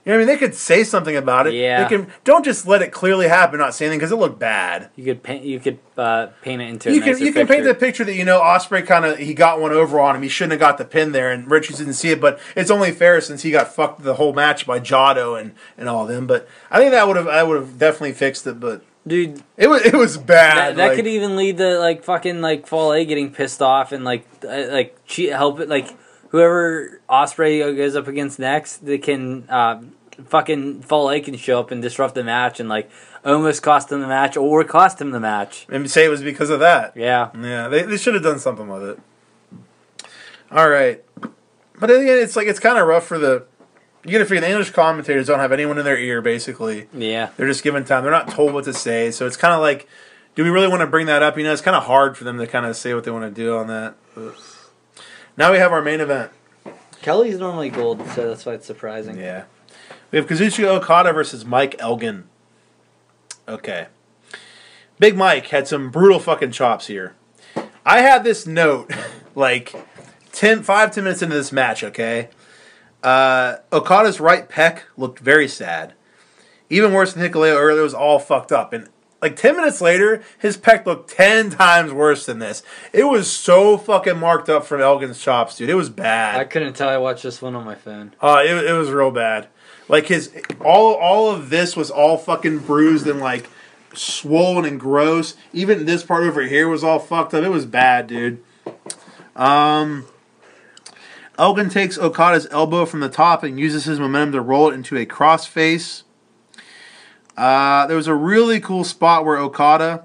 You know what I mean? They could say something about it. Yeah. They can don't just let it clearly happen, not say anything because it looked bad. You could paint. You could uh, paint it into. A You can you can paint the picture that you know Ospreay kind of he got one over on him. He shouldn't have got the pin there, and Richards didn't see it. But it's only fair since he got fucked the whole match by Jado and, and all of them. But I think that would have I would have definitely fixed it. But dude. it was it was bad. That, that like- could even lead to like fucking like Fale getting pissed off and like uh, like cheat help it like whoever Ospreay goes up against next, they can uh, fucking Fale can show up and disrupt the match and like almost cost him the match or cost him the match. and say it was because of that. Yeah, Yeah, they, they should have done something with it. All right, but then again, it's like it's kind of rough for the. You gotta figure the English commentators don't have anyone in their ear. Basically, yeah. they're just given time. They're not told what to say, so it's kind of like, do we really want to bring that up? You know, it's kind of hard for them to kind of say what they want to do on that. But now we have our main event. Kelly's normally gold, so that's why it's surprising. Yeah, we have Kazuchika Okada versus Mike Elgin. Okay, Big Mike had some brutal fucking chops here. I had this note like 10, 5, 10 minutes into this match. Okay, uh, Okada's right pec looked very sad. Even worse than Hikuleo earlier, it was all fucked up. And like 10 minutes later, his pec looked 10 times worse than this. It was so fucking marked up from Elgin's chops, dude. It was bad. I couldn't tell. I watched this one on my phone. Uh, it, it was real bad. Like his all all of this was all fucking bruised and like swollen and gross. Even this part over here was all fucked up. It was bad, dude. Um, Elgin takes Okada's elbow from the top and uses his momentum to roll it into a crossface. Uh, there was a really cool spot where Okada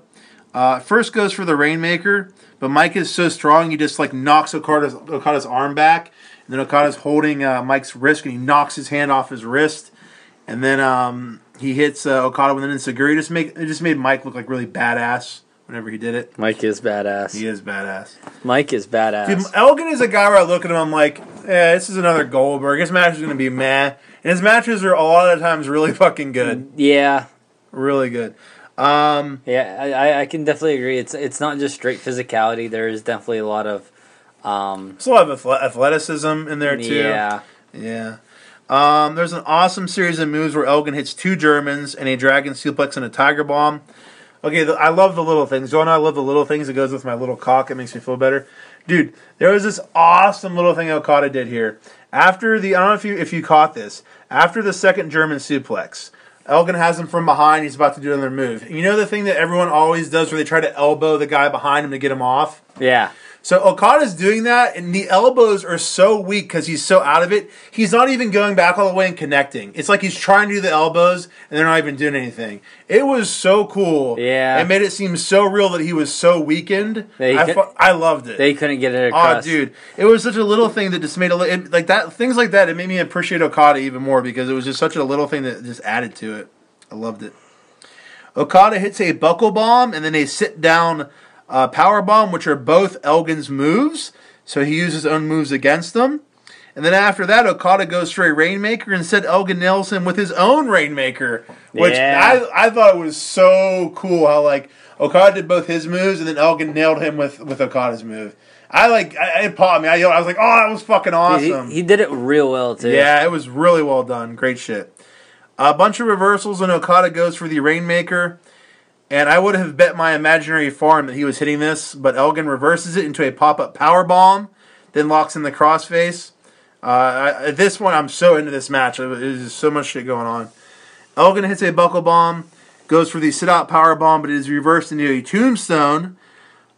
uh, first goes for the Rainmaker, but Mike is so strong he just like knocks Okada's Okada's arm back, and then Okada's holding uh, Mike's wrist and he knocks his hand off his wrist, and then um, he hits uh, Okada with an insecurity. Just make it just made Mike look like really badass whenever he did it. Mike is badass. He is badass. Mike is badass. Dude, Elgin is a guy where I look at him, I'm like, yeah, this is another Goldberg. His match is going to be meh. And his matches are a lot of times really fucking good. yeah, Really good. Um, yeah. I, I- I can definitely agree. It's it's not just straight physicality. There is definitely a lot of. Um, there's a lot of athleticism in there, too. yeah, Yeah. Um, there's an awesome series of moves where Elgin hits two Germans and a dragon suplex and a tiger bomb. Okay, the, I love the little things. Don't I love the little things? It goes with my little cock. It makes me feel better. Dude, there was this awesome little thing Okada did here. After the, I don't know if you if you caught this. After the second German suplex, Elgin has him from behind. He's about to do another move. You know the thing that everyone always does where they try to elbow the guy behind him to get him off? yeah. So Okada's doing that, and the elbows are so weak because he's so out of it. He's not even going back all the way and connecting. It's like he's trying to do the elbows, and they're not even doing anything. It was so cool. Yeah. it made it seem so real that he was so weakened. They I, could- I loved it. They couldn't get it Oh, across. dude, it was such a little thing that just made a li- it, like that. Things like that, it made me appreciate Okada even more because it was just such a little thing that just added to it. I loved it. Okada hits a buckle bomb and then a sit down uh, power bomb, which are both Elgin's moves. So he uses his own moves against them. And then after that, Okada goes for a Rainmaker and said Elgin nails him with his own Rainmaker, which Yeah. I, I thought was so cool. How like Okada did both his moves and then Elgin nailed him with with Okada's move. I like I, it popped me. I, yelled, I was like, oh, that was fucking awesome. he, he did it real well too. Yeah, it was really well done. Great shit. A bunch of reversals, and Okada goes for the Rainmaker. And I would have bet my imaginary farm that he was hitting this, but Elgin reverses it into a pop up power bomb, then locks in the crossface. Uh, this point, I'm so into this match. There's so much shit going on. Elgin hits a buckle bomb, goes for the sit out power bomb, but it is reversed into a tombstone.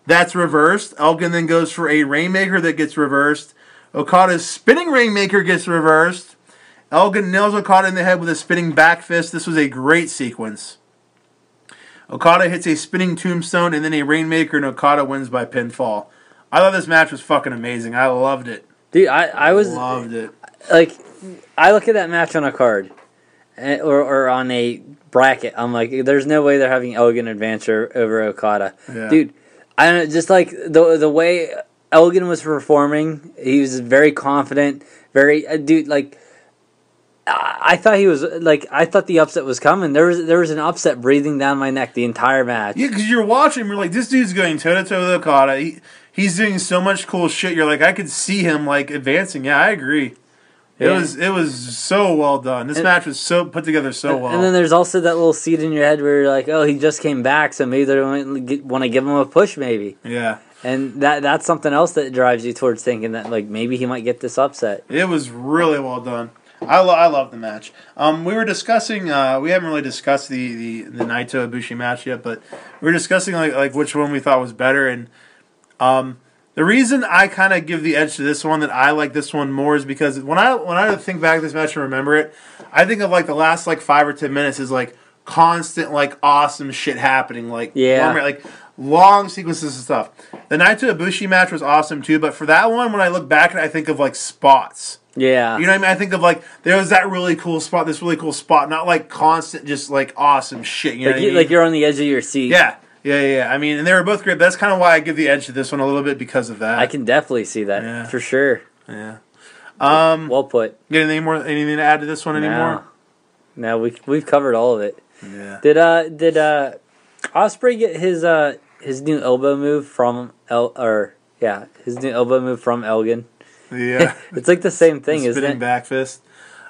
That's reversed. Elgin then goes for a Rainmaker that gets reversed. Okada's spinning Rainmaker gets reversed. Elgin nails Okada in the head with a spinning back fist. This was a great sequence. Okada hits a spinning tombstone and then a Rainmaker, and Okada wins by pinfall. I thought this match was fucking amazing. I loved it. Dude, I, I was loved it. like, I look at that match on a card, eh, or or on a bracket. I'm like, there's no way they're having Elgin advance over Okada, Yeah. dude. I don't know, just like the the way Elgin was performing, he was very confident, very uh, dude. Like, I, thought he was like, I thought the upset was coming. There was there was an upset breathing down my neck the entire match. Yeah, because you're watching, you're like, this dude's going toe to toe with Okada. He, he's doing so much cool shit. You're like, I could see him like advancing. Yeah, I agree. It Yeah. was it was so well done. This And- match was so put together so well. And then there's also that little seed in your head where you're like, oh, he just came back, so maybe they want to give him a push, maybe. yeah, And that that's something else that drives you towards thinking that like maybe he might get this upset. it was really well done. I, lo- I love the match. Um, we were discussing. Uh, we haven't really discussed the, the, the Naito Ibushi match yet, but we were discussing like like which one we thought was better. And um, the reason I kind of give the edge to this one that I like this one more is because when I when I think back to this match and remember it, I think of like the last like five or ten minutes is like constant like awesome shit happening. Like Yeah. long- like long sequences of stuff. The Naito Ibushi match was awesome too, but for that one, when I look back I think of like spots. Yeah. You know what I mean? I think of like there was that really cool spot, this really cool spot, not like constant, just like awesome shit. You know like, what I you, mean? like you're on the edge of your seat. yeah, yeah, yeah, yeah. I mean, and they were both great. That's kind of why I give the edge to this one a little bit because of that. I can definitely see that Yeah. for sure. Yeah. Um. Well put. Get anything more? Anything to add to this one anymore? No, no we we've covered all of it. Yeah. Did uh did uh Ospreay get his uh his new elbow move from El or yeah his new elbow move from Elgin? Yeah. It's like the same thing, The it? back fist.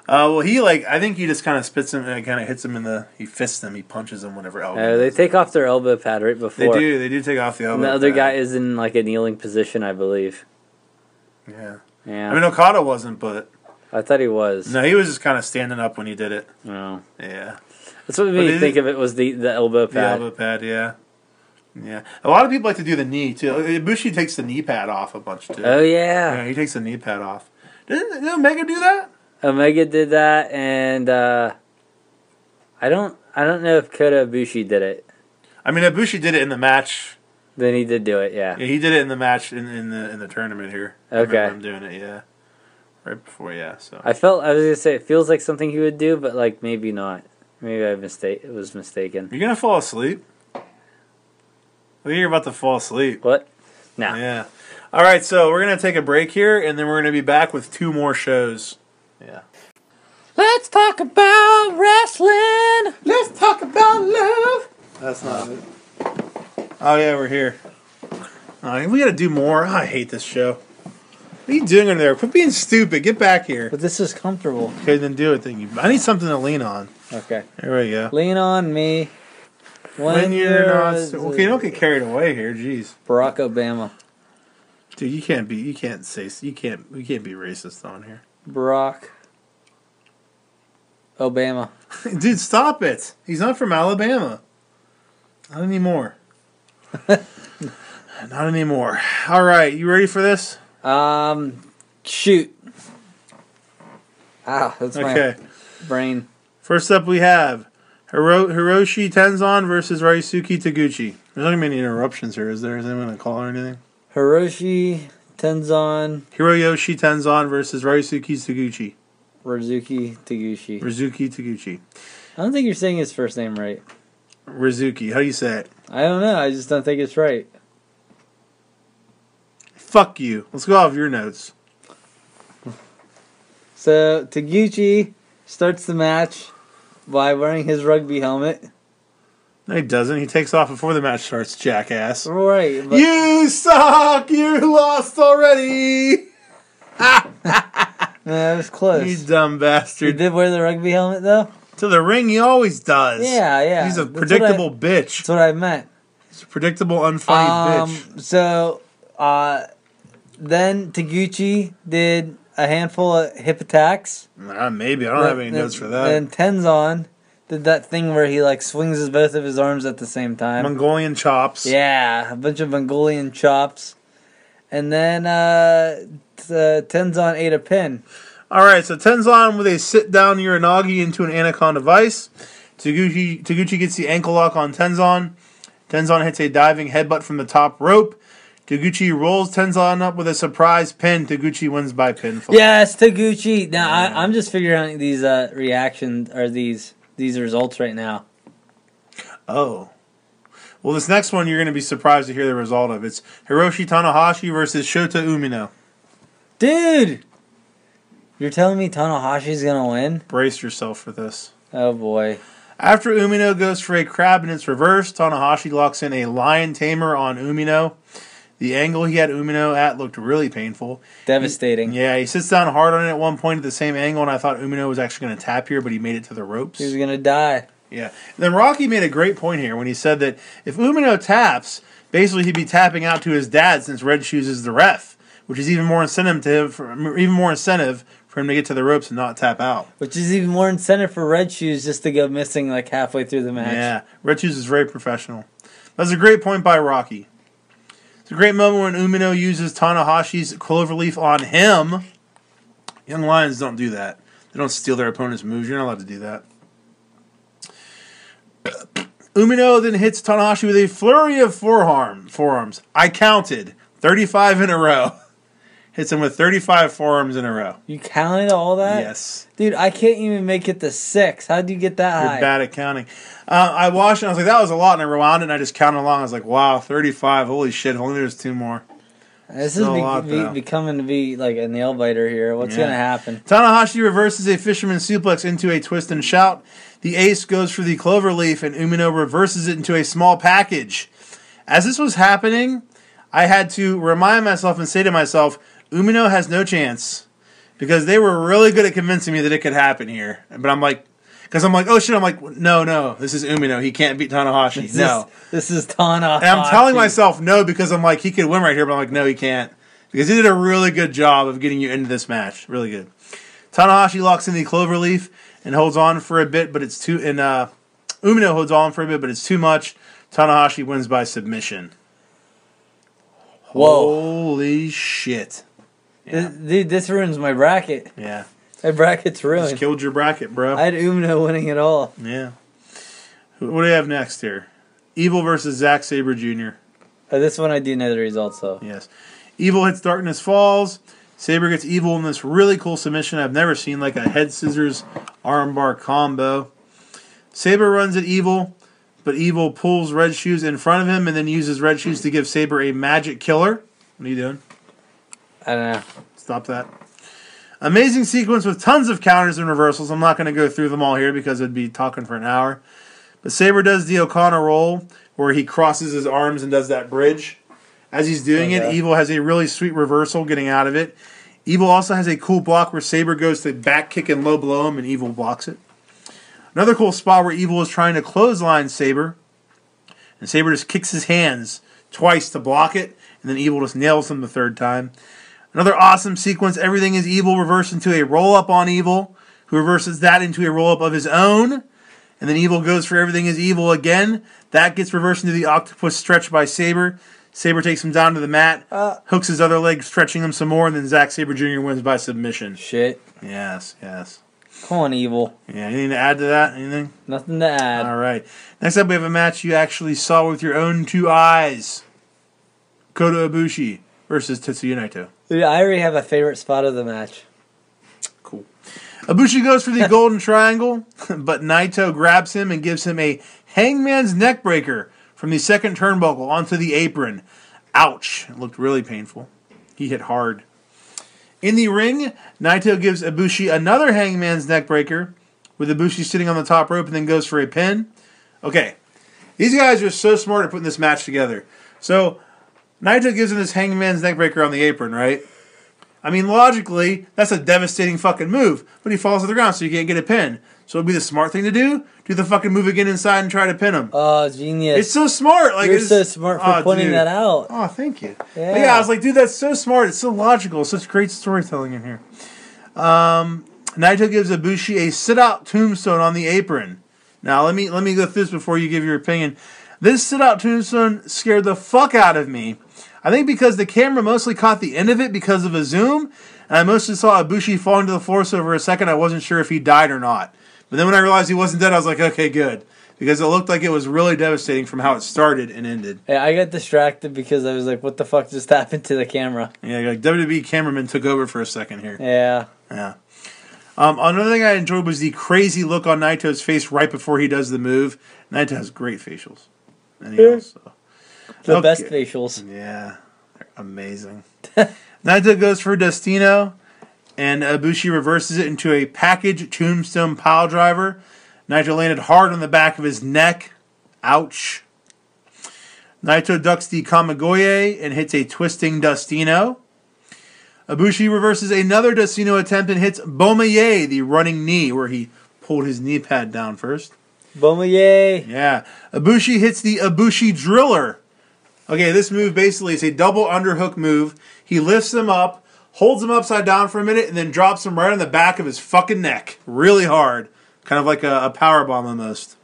Uh, well, he like I think he just kind of spits him and kind of hits him in the he fists him, he punches him, whatever. Elbow Uh, they take off their elbow pad right before. They do. They do take off the elbow. And the other pad. guy is in like a kneeling position, I believe. Yeah. Yeah, I mean, Okada wasn't, but I thought he was. no, he was just kind of standing up when he did it. No. Yeah. That's what made me think of it was the, the elbow The pad. elbow pad, yeah. Yeah. A lot of people like to do the knee too. Ibushi takes the knee pad off a bunch too. Oh yeah, yeah. he takes the knee pad off. Didn't, didn't Omega do that? Omega did that, and uh, I don't I don't know if Kota Ibushi did it. I mean, Ibushi did it in the match. Then he did do it. Yeah. Yeah, he did it in the match in, in the in the tournament here. I Okay. remember him doing it. Yeah, right before. Yeah, so I felt I was gonna say it feels like something he would do, but like maybe not. Maybe I mistake was mistaken. you're gonna fall asleep. Well, you're about to fall asleep. What? No. Yeah. All right, so we're gonna take a break here, and then we're gonna be back with two more shows. Yeah. Let's talk about wrestling. Let's talk about love. That's not it. Oh yeah, we're here. Oh, we gotta do more. Oh, I hate this show. What are you doing under there? Quit being stupid. Get back here. But this is comfortable. Okay, then do it. Then you. I need something to lean on. Okay. There we go. Lean on me. When, you're not. Okay, don't get carried away here. Jeez, Barack Obama. dude, you can't be. You can't say. You can't. You can't be racist on here. Barack Obama. Dude, stop it. He's not from Alabama. Not anymore. not anymore. All right, you ready for this? Um, shoot. Ah, that's Okay. my brain. First up, we have Hiro- Hiroshi Tenzan versus Raisuke Taguchi. There's not gonna be any interruptions here, is there? Is anyone gonna call or anything? Hiroshi Tenzan Hiroyoshi Tenzan versus Raisuke Taguchi. Rizuki Taguchi. Rizuki Taguchi. I don't think you're saying his first name right. Rizuki. How do you say it? I don't know. I just don't think it's right. Fuck you. Let's go off your notes. So Taguchi starts the match by wearing his rugby helmet. No, he doesn't. He takes off before the match starts, jackass. Right, but You suck! You lost already! that was close. You dumb bastard. He did wear the rugby helmet though. To the ring, he always does. Yeah, yeah. He's a That's what I- predictable bitch. That's what I meant. He's a predictable, unfunny Um, bitch. so uh, then Taguchi did a handful of hip attacks. Nah, maybe. I don't have any notes for that. Then Tenzan did that thing where he like swings his both of his arms at the same time. Mongolian chops. Yeah, a bunch of Mongolian chops. And then uh, uh, Tenzan ate a pin. All right, so Tenzan with a sit down Uranage into an Anaconda Vice. Taguchi, Taguchi gets the ankle lock on Tenzan. Tenzan hits a diving headbutt from the top rope. Taguchi rolls Tenzan up with a surprise pin. Taguchi wins by pinfall. Yes, Taguchi. Now I, I'm just figuring out these uh, reactions or these these results right now. Oh. Well, this next one you're going to be surprised to hear the result of. It's Hiroshi Tanahashi versus Shota Umino. Dude, you're telling me Tanahashi's gonna win? Brace yourself for this. Oh boy. After Umino goes for a crab and it's reversed, Tanahashi locks in a lion tamer on Umino. The angle he had Umino at looked really painful. Devastating. Yeah, he sits down hard on it at one point at the same angle, and I thought Umino was actually going to tap here, but he made it to the ropes. He was gonna die. Yeah. And then Rocky made a great point here when he said that if Umino taps, basically he'd be tapping out to his dad since Red Shoes is the ref, which is even more incentive to him for, even more incentive for him to get to the ropes and not tap out. Which is even more incentive for Red Shoes just to go missing like halfway through the match. Yeah, Red Shoes is very professional. That's a great point by Rocky. It's a great moment when Umino uses Tanahashi's cloverleaf on him. Young Lions don't do that. They don't steal their opponent's moves. You're not allowed to do that. Umino then hits Tanahashi with a flurry of forearm forearms. I counted 35 in a row. Hits him with 35 forearms in a row. You counted all that? Yes. Dude, I can't even make it to six. How'd you get that You're high? bad at counting. Uh, I watched it. I was like, that was a lot, and I rewound it, and I just counted along. I was like, wow, 35. Holy shit. Only there's two more. This Still is be- lot, be- becoming to be like a nail biter here. What's Yeah. gonna happen? Tanahashi reverses a fisherman suplex into a twist and shout. The ace goes for the clover leaf, and Umino reverses it into a small package. As this was happening, I had to remind myself and say to myself, Umino has no chance. Because they were really good at convincing me that it could happen here. But I'm like, because I'm like, oh shit, I'm like, no, no, this is Umino. He can't beat Tanahashi. This no. is, this is Tana. And I'm telling myself no because I'm like, he could win right here, but I'm like, no, he can't. Because he did a really good job of getting you into this match. Really good. Tanahashi locks in the cloverleaf and holds on for a bit, but it's too. And uh, Umino holds on for a bit, but it's too much. Tanahashi wins by submission. Whoa. Holy shit. Yeah. Dude, this ruins my bracket. Yeah. My bracket's ruined. Just killed your bracket, bro. I had Umino winning it all. yeah. What do we have next here? Evil versus Zack Sabre Jr. Uh, this one I do know the results of. Yes. Evil hits Darkness Falls. Sabre gets Evil in this really cool submission I've never seen, like a head scissors armbar combo. Sabre runs at Evil, but Evil pulls Red Shoes in front of him and then uses Red Shoes to give Sabre a magic killer. What are you doing? I don't know. Stop that. Amazing sequence with tons of counters and reversals. I'm not going to go through them all here because it'd be talking for an hour. But Sabre does the O'Connor roll where he crosses his arms and does that bridge. As he's doing it, Evil has a really sweet reversal getting out of it. Evil also has a cool block where Sabre goes to back kick and low blow him, and Evil blocks it. Another cool spot where Evil is trying to clothesline Sabre, and Sabre just kicks his hands twice to block it, and then Evil just nails him the third time. Another awesome sequence. Everything is evil reversed into a roll up on evil, who reverses that into a roll up of his own. And then evil goes for everything is evil again. That gets reversed into the octopus stretch by Sabre. Sabre takes him down to the mat, Uh. hooks his other leg, stretching him some more, and then Zack Sabre Jr. wins by submission. Shit. Yes, yes. Come on, evil. Yeah, anything to add to that? Anything? Nothing to add. All right. Next up, we have a match you actually saw with your own two eyes Kota Ibushi versus Tetsuya Naito. Dude, I already have a favorite spot of the match. Cool. Ibushi goes for the golden triangle, but Naito grabs him and gives him a hangman's neck breaker from the second turnbuckle onto the apron. Ouch. It looked really painful. He hit hard. In the ring, Naito gives Ibushi another hangman's neckbreaker, with Ibushi sitting on the top rope and then goes for a pin. Okay. These guys are so smart at putting this match together. So, Naito gives him this hangman's neckbreaker on the apron, right? I mean, logically, that's a devastating fucking move, but he falls to the ground, so you can't get a pin. So it'd be the smart thing to do: do the fucking move again inside and try to pin him. Oh, genius. It's so smart. Like You're it's, so smart for Oh, pointing dude. that out. Oh, thank you. Yeah. But yeah, I was like, dude, that's so smart. It's so logical. Such great storytelling in here. Um, Naito gives Ibushi a sit-out tombstone on the apron. Now let me let me go through this before you give your opinion. This sit out tombstone scared the fuck out of me. I think because the camera mostly caught the end of it because of a zoom, and I mostly saw Ibushi falling to the floor. So for a second, I wasn't sure if he died or not. But then when I realized he wasn't dead, I was like, okay, good, because it looked like it was really devastating from how it started and ended. Yeah, I got distracted because I was like, "What the fuck just happened to the camera?" Yeah, like WWE cameraman took over for a second here. Yeah. Yeah. Um, another thing I enjoyed was the crazy look on Naito's face right before he does the move. Naito has great facials. And he also, The Okay. best facials. yeah, they're amazing. Naito goes for Destino, and Ibushi reverses it into a package tombstone pile driver. Naito landed hard on the back of his neck. Ouch. Naito ducks the Kamigoye and hits a twisting Destino. Ibushi reverses another Destino attempt and hits Bomaye, the running knee, where he pulled his knee pad down first. Bomaye. Yeah. Ibushi hits the Ibushi driller. Okay, this move basically is a double underhook move. He lifts them up, holds him upside down for a minute, and then drops him right on the back of his fucking neck. Really hard. Kind of like a, a power bomb almost.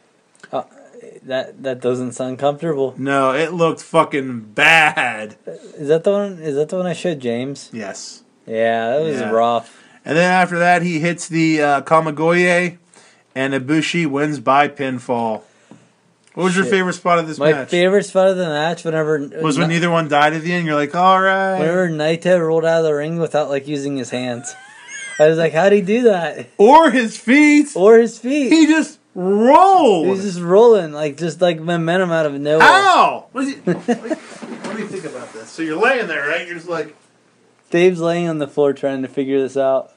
That that doesn't sound comfortable. No, it looked fucking bad. Is that the one? Is that the one I showed James? Yes. Yeah, that was Yeah. rough. And then after that, he hits the uh, Kamigoye, and Ibushi wins by pinfall. What was your favorite spot of this match? My match? favorite spot of the match whenever was when neither one died at the end. You're like, all right. whenever Naito rolled out of the ring without like using his hands. I was like, how'd he do that? Or his feet. Or his feet. He just rolled. He was just rolling, like just like momentum out of nowhere. How? What, what do you think about this? So you're laying there, right? You're just like, Dave's laying on the floor trying to figure this out.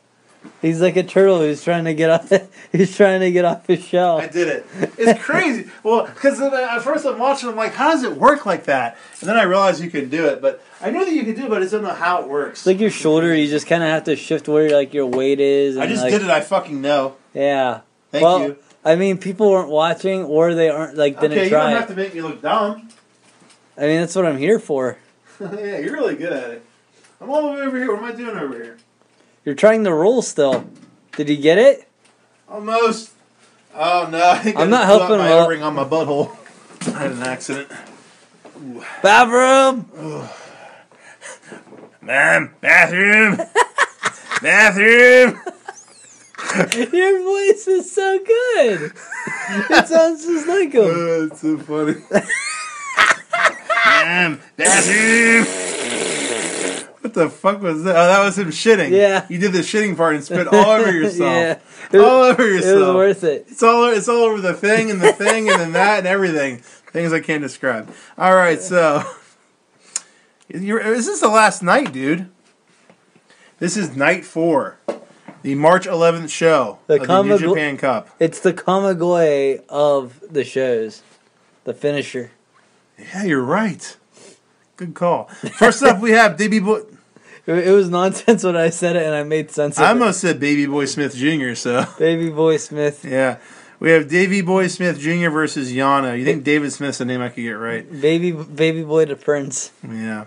He's like a turtle who's trying to get off. He's trying to get off his shell. I did it. It's crazy. well, because at first I'm watching, I'm like, how does it work like that? And then I realized you could do it, but I knew that you could do it, but I just don't know how it works. It's like your shoulder. You just kind of have to shift where like your weight is. And, I just like, did it. I fucking know. Yeah. Thank well, you. I mean, people weren't watching, or they aren't like didn't Okay, you try. don't it. have to make me look dumb. I mean, that's what I'm here for. yeah, you're really good at it. I'm all the way over here. What am I doing over here? You're trying the roll still. Did you get it? Almost. Oh no! I think I I'm just not blew helping my him up. ring on my butthole. I had an accident. Bathroom. Ma'am, bathroom, bathroom. Your voice is so good. It sounds just like him. Oh, it's so funny. Ma'am, bathroom. The fuck was that? Oh, that was him shitting. Yeah. You did the shitting part and spit all over yourself. yeah. It was, All over yourself. it was worth it. It's all it's all over the thing and the thing and then that and everything. Things I can't describe. All right, so you're, is this the last night, dude? This is night four, the March 11th show The of the New Japan Cup. It's the Kamigoye of the shows. The finisher. Yeah, you're right. Good call. First up, we have Boy. It, it was nonsense when I said it, and I made sense of it. I it. almost said Baby Boy Smith Jr. So Baby Boy Smith. yeah, we have Davy Boy Smith Jr. versus Yano. You think David Smith's a name I could get right? Baby Baby Boy the Prince. Yeah.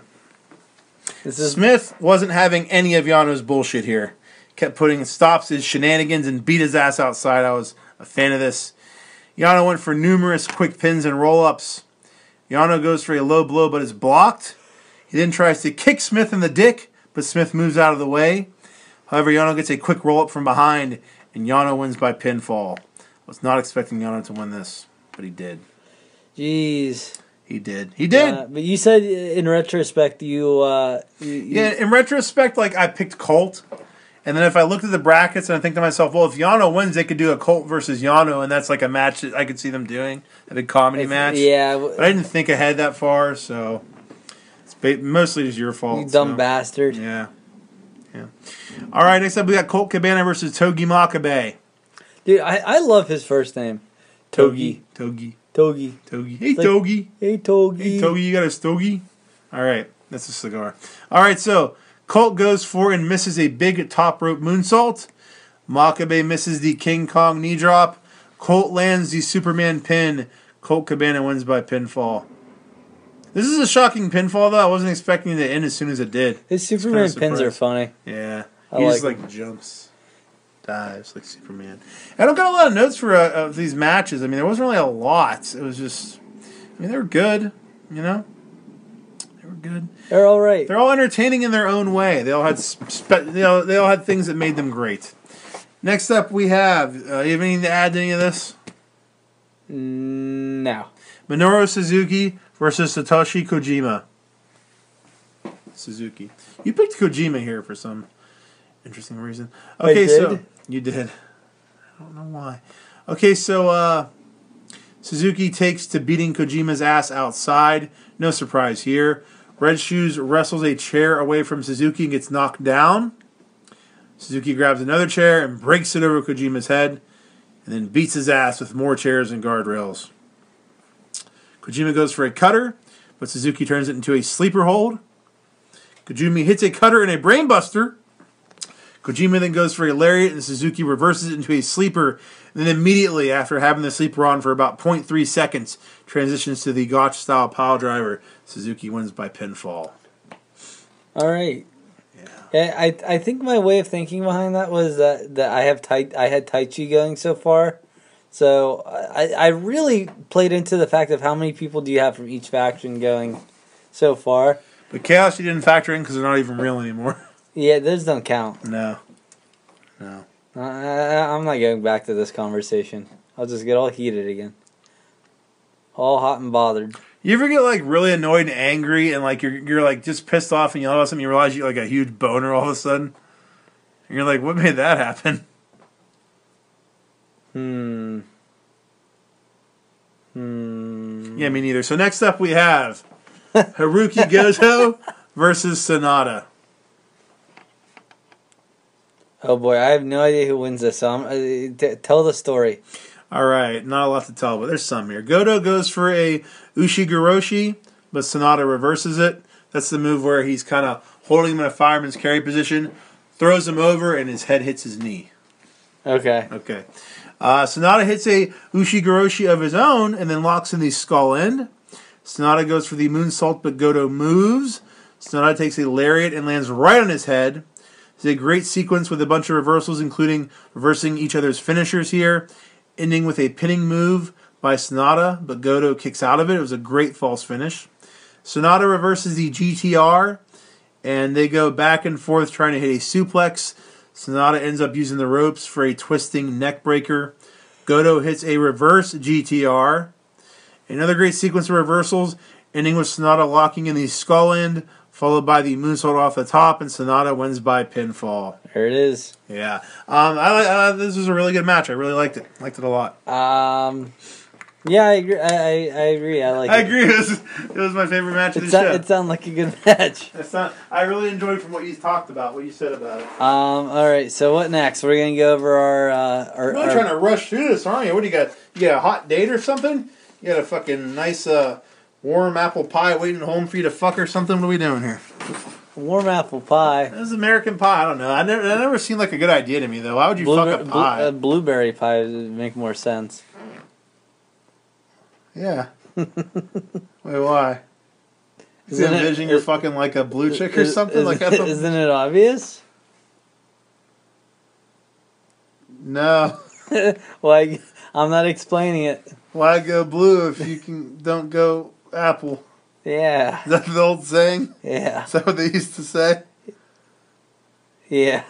This is Smith wasn't having any of Yano's bullshit here. Kept putting stops his shenanigans and beat his ass outside. I was a fan of this. Yano went for numerous quick pins and roll ups. Yano goes for a low blow but is blocked. He then tries to kick Smith in the dick, but Smith moves out of the way. However, Yano gets a quick roll up from behind, and Yano wins by pinfall. I Was not expecting Yano to win this, but he did. jeez. He did. He did. Uh, but you said in retrospect you uh you, you- Yeah, in retrospect, like I picked Colt, and then if I looked at the brackets and I think to myself, well, if Yano wins, they could do a Colt versus Yano, and that's like a match that I could see them doing a big comedy match. Yeah, but I didn't think ahead that far, so it's mostly just your fault. you dumb so. bastard. Yeah, yeah. All right, next up we got Colt Cabana versus Togi Makabe. Dude, I, I love his first name. Togi. Togi, Togi. Togi. Hey, like- Togi. Hey Togi. Hey, Togi, you got a stogie? All right, that's a cigar. All right, so Colt goes for and misses a big top rope moonsault. Makabe misses the King Kong knee drop. Colt lands the Superman pin. Colt Cabana wins by pinfall. This is a shocking pinfall, though. I wasn't expecting it to end as soon as it did. His Superman pins are funny. Yeah, I he just like like jumps. dives like Superman. I don't got a lot of notes for uh, of these matches. I mean, there wasn't really a lot. It was just, I mean, they were good. You know, they were good. They're all right. They're all entertaining in their own way. They all had, spe- you know, they all had things that made them great. Next up, we have. Uh, you have anything to add to any of this? Mm, No. Minoru Suzuki versus Satoshi Kojima. Suzuki. You picked Kojima here for some interesting reason. Okay, so you did. I don't know why. Okay, so uh, Suzuki takes to beating Kojima's ass outside. No surprise here. Red Shoes wrestles a chair away from Suzuki and gets knocked down. Suzuki grabs another chair and breaks it over Kojima's head, and then beats his ass with more chairs and guardrails. Kojima goes for a cutter, but Suzuki turns it into a sleeper hold. Kojima hits a cutter and a brainbuster. Kojima then goes for a lariat, and Suzuki reverses it into a sleeper. And then immediately after having the sleeper on for about 0.3 seconds, transitions to the Gotch style pile driver. Suzuki wins by pinfall. All right. Yeah. I I think my way of thinking behind that was that, that I have tai, I had Taichi going so far, so I I really played into the fact of how many people do you have from each faction going so far. But Chaos you didn't factor in because they're not even real anymore. Yeah, those don't count. No. No. I, I, I'm not going back to this conversation. I'll just get all heated again, all hot and bothered. You ever get like really annoyed and angry and like you're you're like just pissed off and you all of a sudden you realize you like a huge boner all of a sudden? And you're like, what made that happen? Hmm. Hmm. Yeah, me neither. So next up we have Hirooki Goto versus Sanada. Oh boy, I have no idea who wins this. So I'm, uh, t- tell the story. All right, not a lot to tell, but there's some here. Goto goes for a Ushigoroshi, but Sanada reverses it. That's the move where he's kind of holding him in a fireman's carry position, throws him over, and his head hits his knee. Okay. Okay. Uh, Sanada hits a Ushigoroshi of his own and then locks in the skull end. Sanada goes for the moonsault, but Goto moves. Sanada takes a lariat and lands right on his head. It's a great sequence with a bunch of reversals, including reversing each other's finishers here, ending with a pinning move by Sanada, but Goto kicks out of it. It was a great false finish. Sanada reverses the GTR, and they go back and forth trying to hit a suplex. Sanada ends up using the ropes for a twisting neck breaker. Goto hits a reverse GTR. Another great sequence of reversals, ending with Sanada locking in the skull end, followed by the moonsault off the top, and Sanada wins by pinfall. There it is. Yeah, um, I, uh, this was a really good match. I really liked it. Liked it a lot. Um, yeah, I agree. I, I, I agree. I like. It. I it. agree. It was, it was my favorite match of the show. it sounded like a good match. Not. I really enjoyed from what you talked about, what you said about it. Um. All right. So what next? We're gonna go over our uh, our. You're really our trying to rush through this, aren't you? What do you got? You got a hot date or something? You got a fucking nice uh, warm apple pie waiting home for you to fuck or something? What are we doing here? warm apple pie. This is American pie. I don't know. I never, that never seemed like a good idea to me though. Why would you Blueber- fuck a pie? uh, blueberry pie would make more sense. Yeah. Wait, why? Is Isn't it it- you're fucking like a blue chick or something? is- like that's a, isn't it obvious? no. like I'm not explaining it. Why go blue if you can don't go apple? Yeah. Is that the old saying? Yeah. Is that what they used to say? Yeah.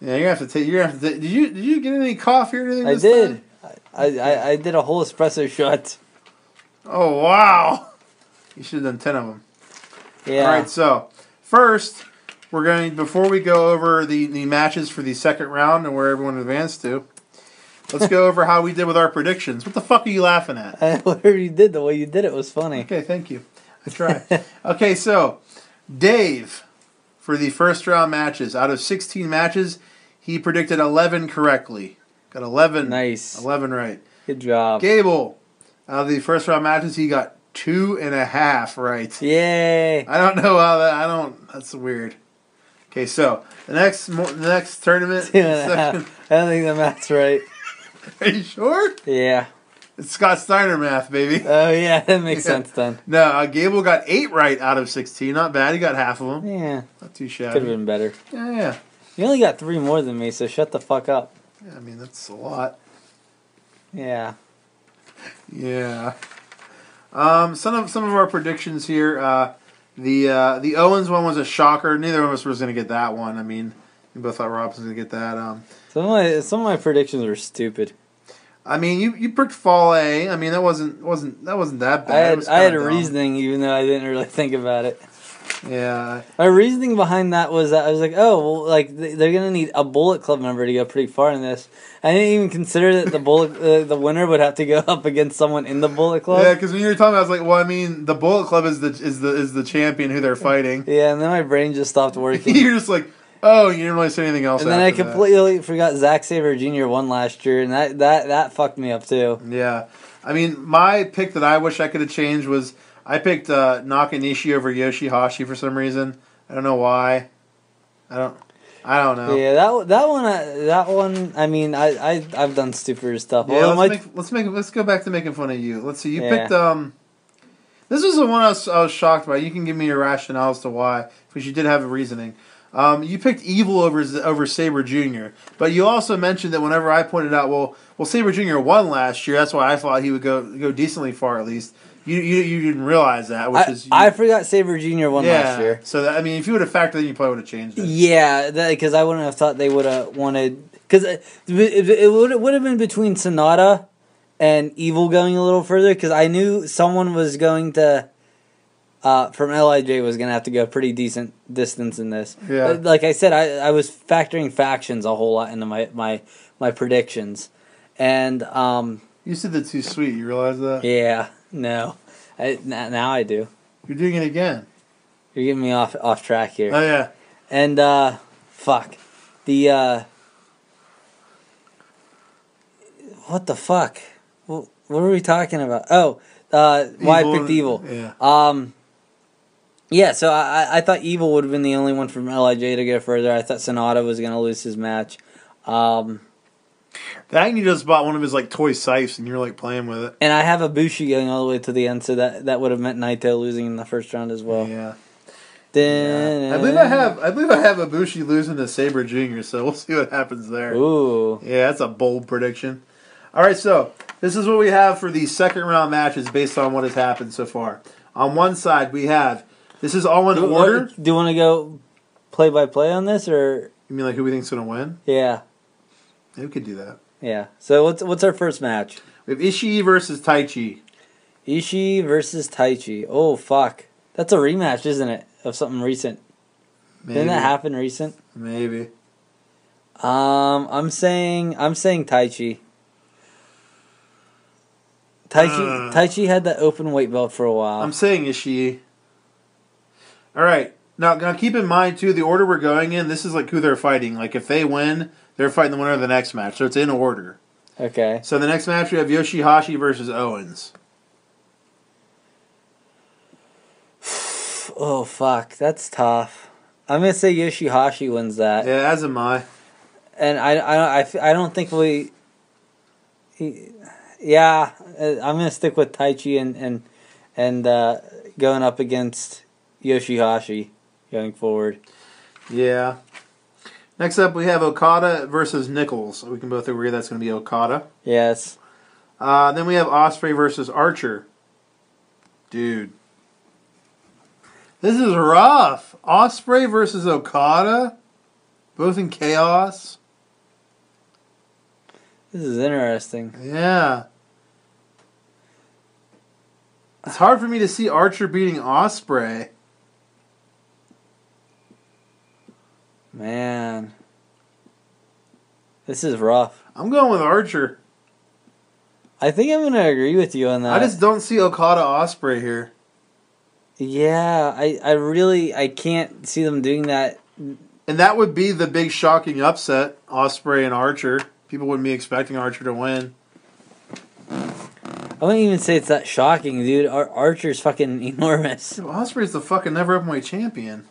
Yeah, you're gonna have to take. You're gonna have to. Take, did you did you get any coffee or anything? I did. I, I I did a whole espresso shot. Oh wow! You should have done ten of them. Yeah. All right. So first, we're going before we go over the the matches for the second round and where everyone advanced to. Let's go over how we did with our predictions. What the fuck are you laughing at? Whatever you did, the way you did it was funny. Okay, thank you. I tried. okay, so Dave, for the first round matches, out of 16 matches, he predicted 11 correctly. Got 11. Nice. 11 right. Good job. Gable, out of the first round matches, he got two and a half right. Yay. I don't know how that. I don't. That's weird. Okay, so the next the next tournament. Two and a half. I don't think the math's right. Are you sure? Yeah. It's Scott Steiner math, baby. Oh yeah, that makes Yeah. sense then. No, uh, Gable got eight right out of 16. Not bad. He got half of them. Yeah. Not too shabby. Could have been better. Yeah, yeah. You only got three more than me, so shut the fuck up. Yeah, I mean that's a lot. Yeah. Yeah. Um, some of some of our predictions here. Uh, the uh, the Owens one was a shocker. Neither of us was going to get that one. I mean, we both thought Robinson was going to get that. Um, Some of my some of my predictions were stupid. I mean, you you picked Fall A. I mean, that wasn't wasn't that wasn't that bad. I had I had a dumb. reasoning even though I didn't really think about it. Yeah. My reasoning behind that was that I was like, oh, well, like they're gonna need a Bullet Club member to go pretty far in this. I didn't even consider that the Bullet uh, the winner would have to go up against someone in the Bullet Club. Yeah, because when you were talking, I was like, well, I mean, the Bullet Club is the is the is the champion who they're fighting. Yeah, and then my brain just stopped working. You're just like, oh, you didn't really say anything else. and then I after that. completely forgot Zack Sabre Jr. won last year, and that that that fucked me up too. Yeah, I mean, my pick that I wish I could have changed was I picked uh, Nakanishi over Yoshihashi for some reason. I don't know why. I don't. I don't know. Yeah, that that one, uh, that one. I mean, I I I've done stupider stuff. Yeah, Although let's, my- make, let's make let's go back to making fun of you. Let's see. You Yeah. picked um. This was the one I was, I was shocked by. You can give me your rationale as to why, because you did have a reasoning. Um, you picked Evil over over Sabre Jr., but you also mentioned that whenever I pointed out, well, well, Sabre Jr. won last year. That's why I thought he would go go decently far at least. You you, you didn't realize that, which I, is I forgot Sabre Jr. won yeah. last year. So that, I mean, if you would have factored in, you probably would have changed it. Yeah, because I wouldn't have thought they would have wanted. Because it, it, it would have been between Sanada and Evil going a little further. Because I knew someone was going to. Uh, from Lij was gonna have to go pretty decent distance in this. Yeah. Like I said, I, I was factoring factions a whole lot into my my, my predictions, and um, You said that too sweet. You realize that? yeah, no, I, now I do. You're doing it again. You're getting me off off track here. Oh yeah. And uh fuck. The uh What the fuck? What, what are we talking about? Oh, uh why I picked evil. Yeah. Um yeah, so I, I- I thought Evil would have been the only one from Lij to go further. I thought Sanada was gonna lose his match. Um That you just bought one of his like toy scythes and you're like playing with it. and I have Ibushi going all the way to the end, so that, that would have meant Naito losing in the first round as well. yeah. Then, I believe I have I believe I have Ibushi losing to Sabre Jr. So we'll see what happens there. Ooh. Yeah, that's a bold prediction. All right, so this is what we have for the second round matches based on what has happened so far. On one side, we have this is all in Do, order. do you want to go play by play on this, or You mean like who we think's gonna win? yeah, Yeah, we could do that. Yeah? So what's what's our first match? We have Ishii versus Taichi. Ishii versus Taichi. Oh fuck, that's a rematch, isn't it? Of something recent. Maybe. Didn't that happen recent? Maybe. Um, I'm saying I'm saying Taichi. Taichi Uh. Taichi had that open weight belt for a while. I'm saying Ishii. All right. Now, now keep in mind too the order we're going in. This is like who they're fighting. Like if they win, they're fighting the winner of the next match. So it's in order. okay. So the next match we have Yoshihashi versus Owens. Oh fuck, that's tough. I'm gonna say Yoshihashi wins that. Yeah, as am I. and I don't think we. He, yeah, uh, I'm gonna stick with Taichi and and and uh, going up against Yoshihashi going forward. Yeah. Next up, we have Okada versus Nichols. We can both agree that's going to be Okada. Yes, Uh, then we have Ospreay versus Archer. Dude, this is rough. Ospreay versus Okada, both in chaos. this is interesting. Yeah. It's hard for me to see Archer beating Ospreay. Man, this is rough. I'm going with Archer. I think I'm gonna agree with you on that. I just don't see Okada Ospreay here. yeah, I, I really I can't see them doing that. And that would be the big shocking upset, Ospreay and Archer. People wouldn't be expecting Archer to win. I wouldn't even say it's that shocking, dude. Ar- Archer's fucking enormous. Ospreay's the fucking never openweight champion.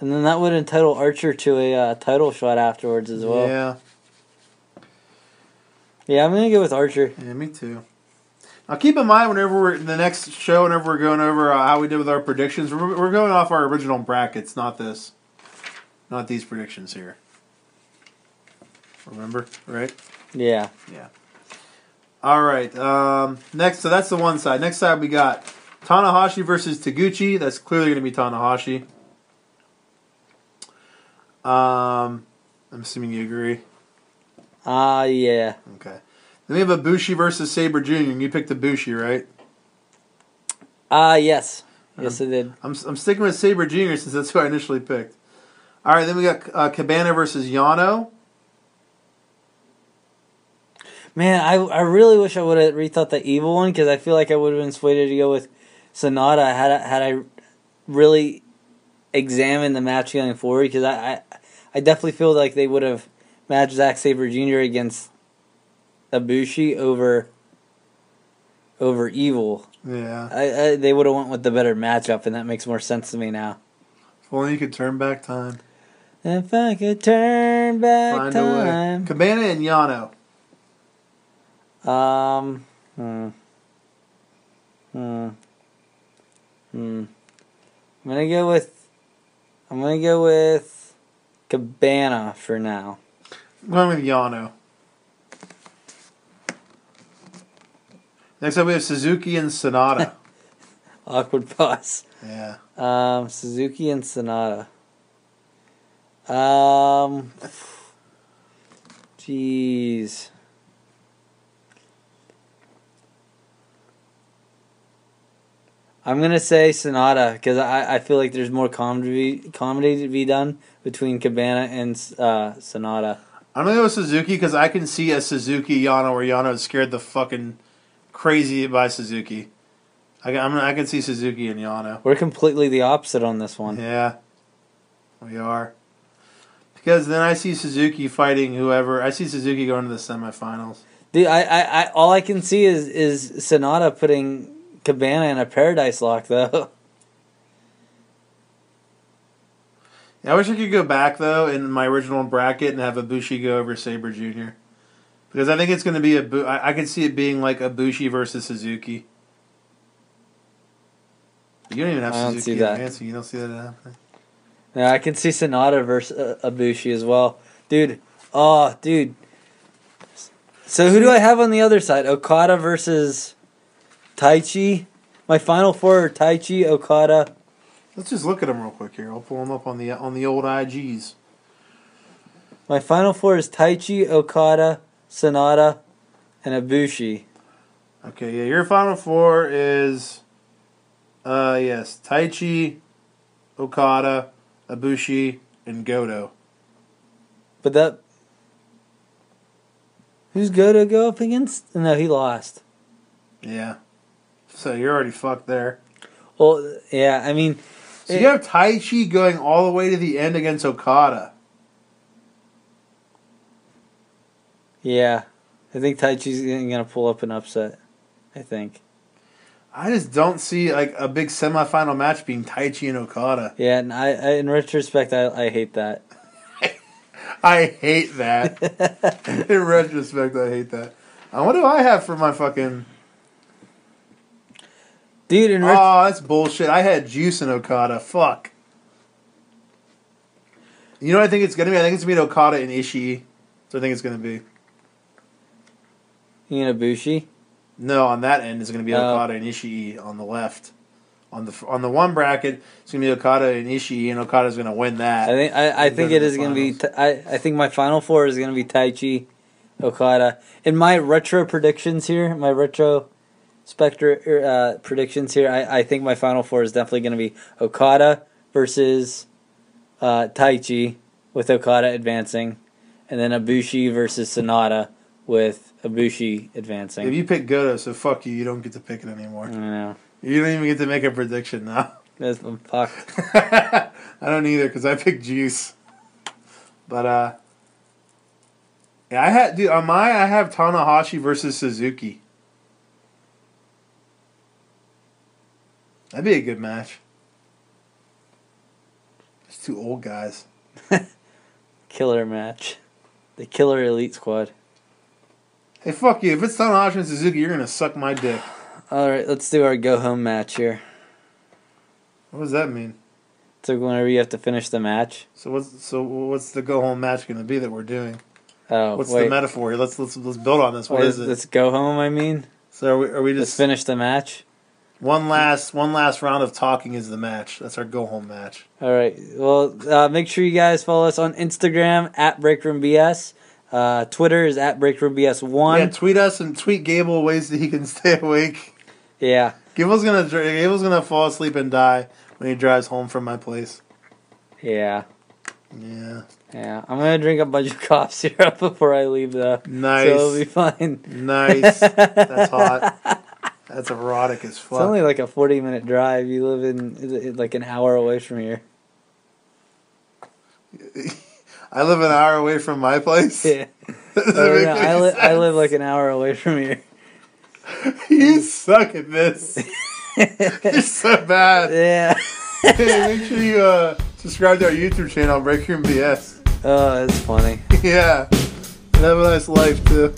And then that would entitle Archer to a uh, title shot afterwards as well. Yeah. Yeah, I'm gonna go with Archer. yeah, me too. Now keep in mind whenever we're the next show, whenever we're going over uh, how we did with our predictions, we're, we're going off our original brackets, not this. not these predictions here. Remember, right? Yeah. Yeah. All right. Um, next, so that's the one side. Next side, we got Tanahashi versus Taguchi. That's clearly going to be Tanahashi. Um, I'm assuming you agree. Ah, yeah. Okay. Then we have Ibushi versus Sabre Jr. and You picked Ibushi, right? Ah, yes. Yes, I did. I'm, I'm sticking with Sabre Jr. since that's who I initially picked. All right. Then we got uh, Cabana versus Yano. Man, I I really wish I would have rethought the evil one because I feel like I would have been swayed to go with Sanada had I, had I really examined the match going forward because I, I I definitely feel like they would have matched Zack Sabre Jr. against Ibushi over over evil. Yeah. I, I they would have went with the better matchup, and that makes more sense to me now. If only you could turn back time. If I could turn back Find a way. time. Cabana and Yano. Um. Hmm. Hmm. Hmm. I'm gonna go with. I'm gonna go with Cabana for now. I'm going with Yano. Next up, we have Suzuki and Sanada. Awkward pause. yeah. Um, Suzuki and Sanada. Um. Jeez. I'm gonna say Sanada because I, I feel like there's more comedy comedy to be done between Cabana and uh, Sanada. I'm going to go with Suzuki because I can see a Suzuki Yano where Yano is scared the fucking crazy by Suzuki. I can, I'm, I can see Suzuki and Yano. We're completely the opposite on this one. Yeah. We are. Because then I see Suzuki fighting whoever. I see Suzuki going to the semifinals. The I, I, I all I can see is is Sonata putting Cabana in a paradise lock though. Yeah, I wish I could go back though in my original bracket and have Ibushi go over Sabre Jr. Because I think it's going to be a. Bu- I, I can see it being like Ibushi versus Suzuki. You don't even have I Suzuki see that. advancing. You don't see that happening. Yeah, I can see Sanada versus uh, Ibushi as well, dude. Oh, dude. So who do I have on the other side? Okada versus Taichi. My final four are Taichi, Okada. Let's just look at them real quick here. I'll pull them up on the on the old IGs. My final four is Taichi, Okada, Sanada, and Ibushi. Okay, yeah, your final four is, uh, yes, Taichi, Okada, Ibushi, and Goto. But that. Who's Goto go up against? No, he lost. Yeah. So you're already fucked there. Well, yeah, I mean, So you have Taichi going all the way to the end against Okada. yeah. I think Taichi's going to pull up an upset. I think. I just don't see like a big semifinal match being Taichi and Okada. Yeah, and I, I in retrospect, I, I hate that. I hate that. In retrospect, I hate that. Uh, what do I have for my fucking? Dude, in Oh, that's bullshit. I had Juice and Okada. Fuck. You know what I think it's gonna be? I think it's gonna be Okada and Ishii. So I think it's gonna be. you know, Bushi. No, on that end is gonna be Oh. Okada and Ishii on the left. On the on the one bracket, it's gonna be Okada and Ishii, and Okada's gonna win that. I think I, I think it is it to is the going to be. T- I I think my final four is going to be Taichi, Okada. In my retro predictions here, my retro Spectre uh, predictions here, I, I think my final four is definitely going to be Okada versus uh, Taichi with Okada advancing, and then Ibushi versus Sanada with Ibushi advancing. If you pick Goto, so fuck you. You don't get to pick it anymore. I know. You don't even get to make a prediction now. That's I'm fucked. I don't either because I picked Juice. But uh, yeah, I had dude on my I have Tanahashi versus Suzuki. That'd be a good match. It's two old guys. Killer match. The Killer Elite Squad. Hey, fuck you! If it's Tanahashi and Suzuki, you're gonna suck my dick. All right, let's do our go home match here. What does that mean? So whenever you have to finish the match. So what's so what's the go home match going to be that we're doing? Oh, What's wait. the metaphor? here? Let's let's let's build on this. What Wait, is it? Let's go home. I mean, So are we, are we let's just finish the match. One last one last round of talking is the match. That's our go home match. All right. Well, uh, make sure you guys follow us on Instagram at BreakroomBS. Uh, Twitter is at BreakroomBS1. Yeah, tweet us and tweet Gable ways that he can stay awake. yeah. Gable's gonna Gable's gonna fall asleep and die when he drives home from my place. Yeah. Yeah, Yeah. I'm going to drink a bunch of cough syrup before I leave, though. nice, So it'll be fine. nice. That's hot. That's erotic as fuck. It's only like a 40 minute drive. You live in like an hour away from here. I live an hour away from my place. Yeah. Make no, I, li- I live like an hour away from here. You suck at this. You're so bad. yeah. hey, make sure you uh, subscribe to our YouTube channel, Break Room BS. Oh, it's funny. yeah, and have a nice life too.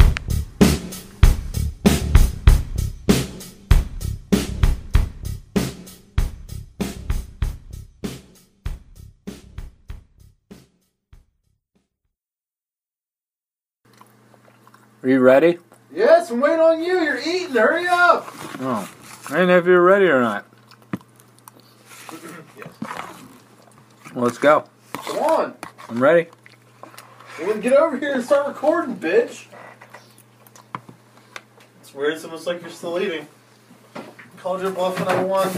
Are you ready? Yes, I'm waiting on you. You're eating. Hurry up. Oh. I didn't know if you were ready or not. Well, let's go. Come on. I'm ready. Well, get over here and start recording, bitch. It's weird. It's almost like you're still eating. Called your bluff and I won.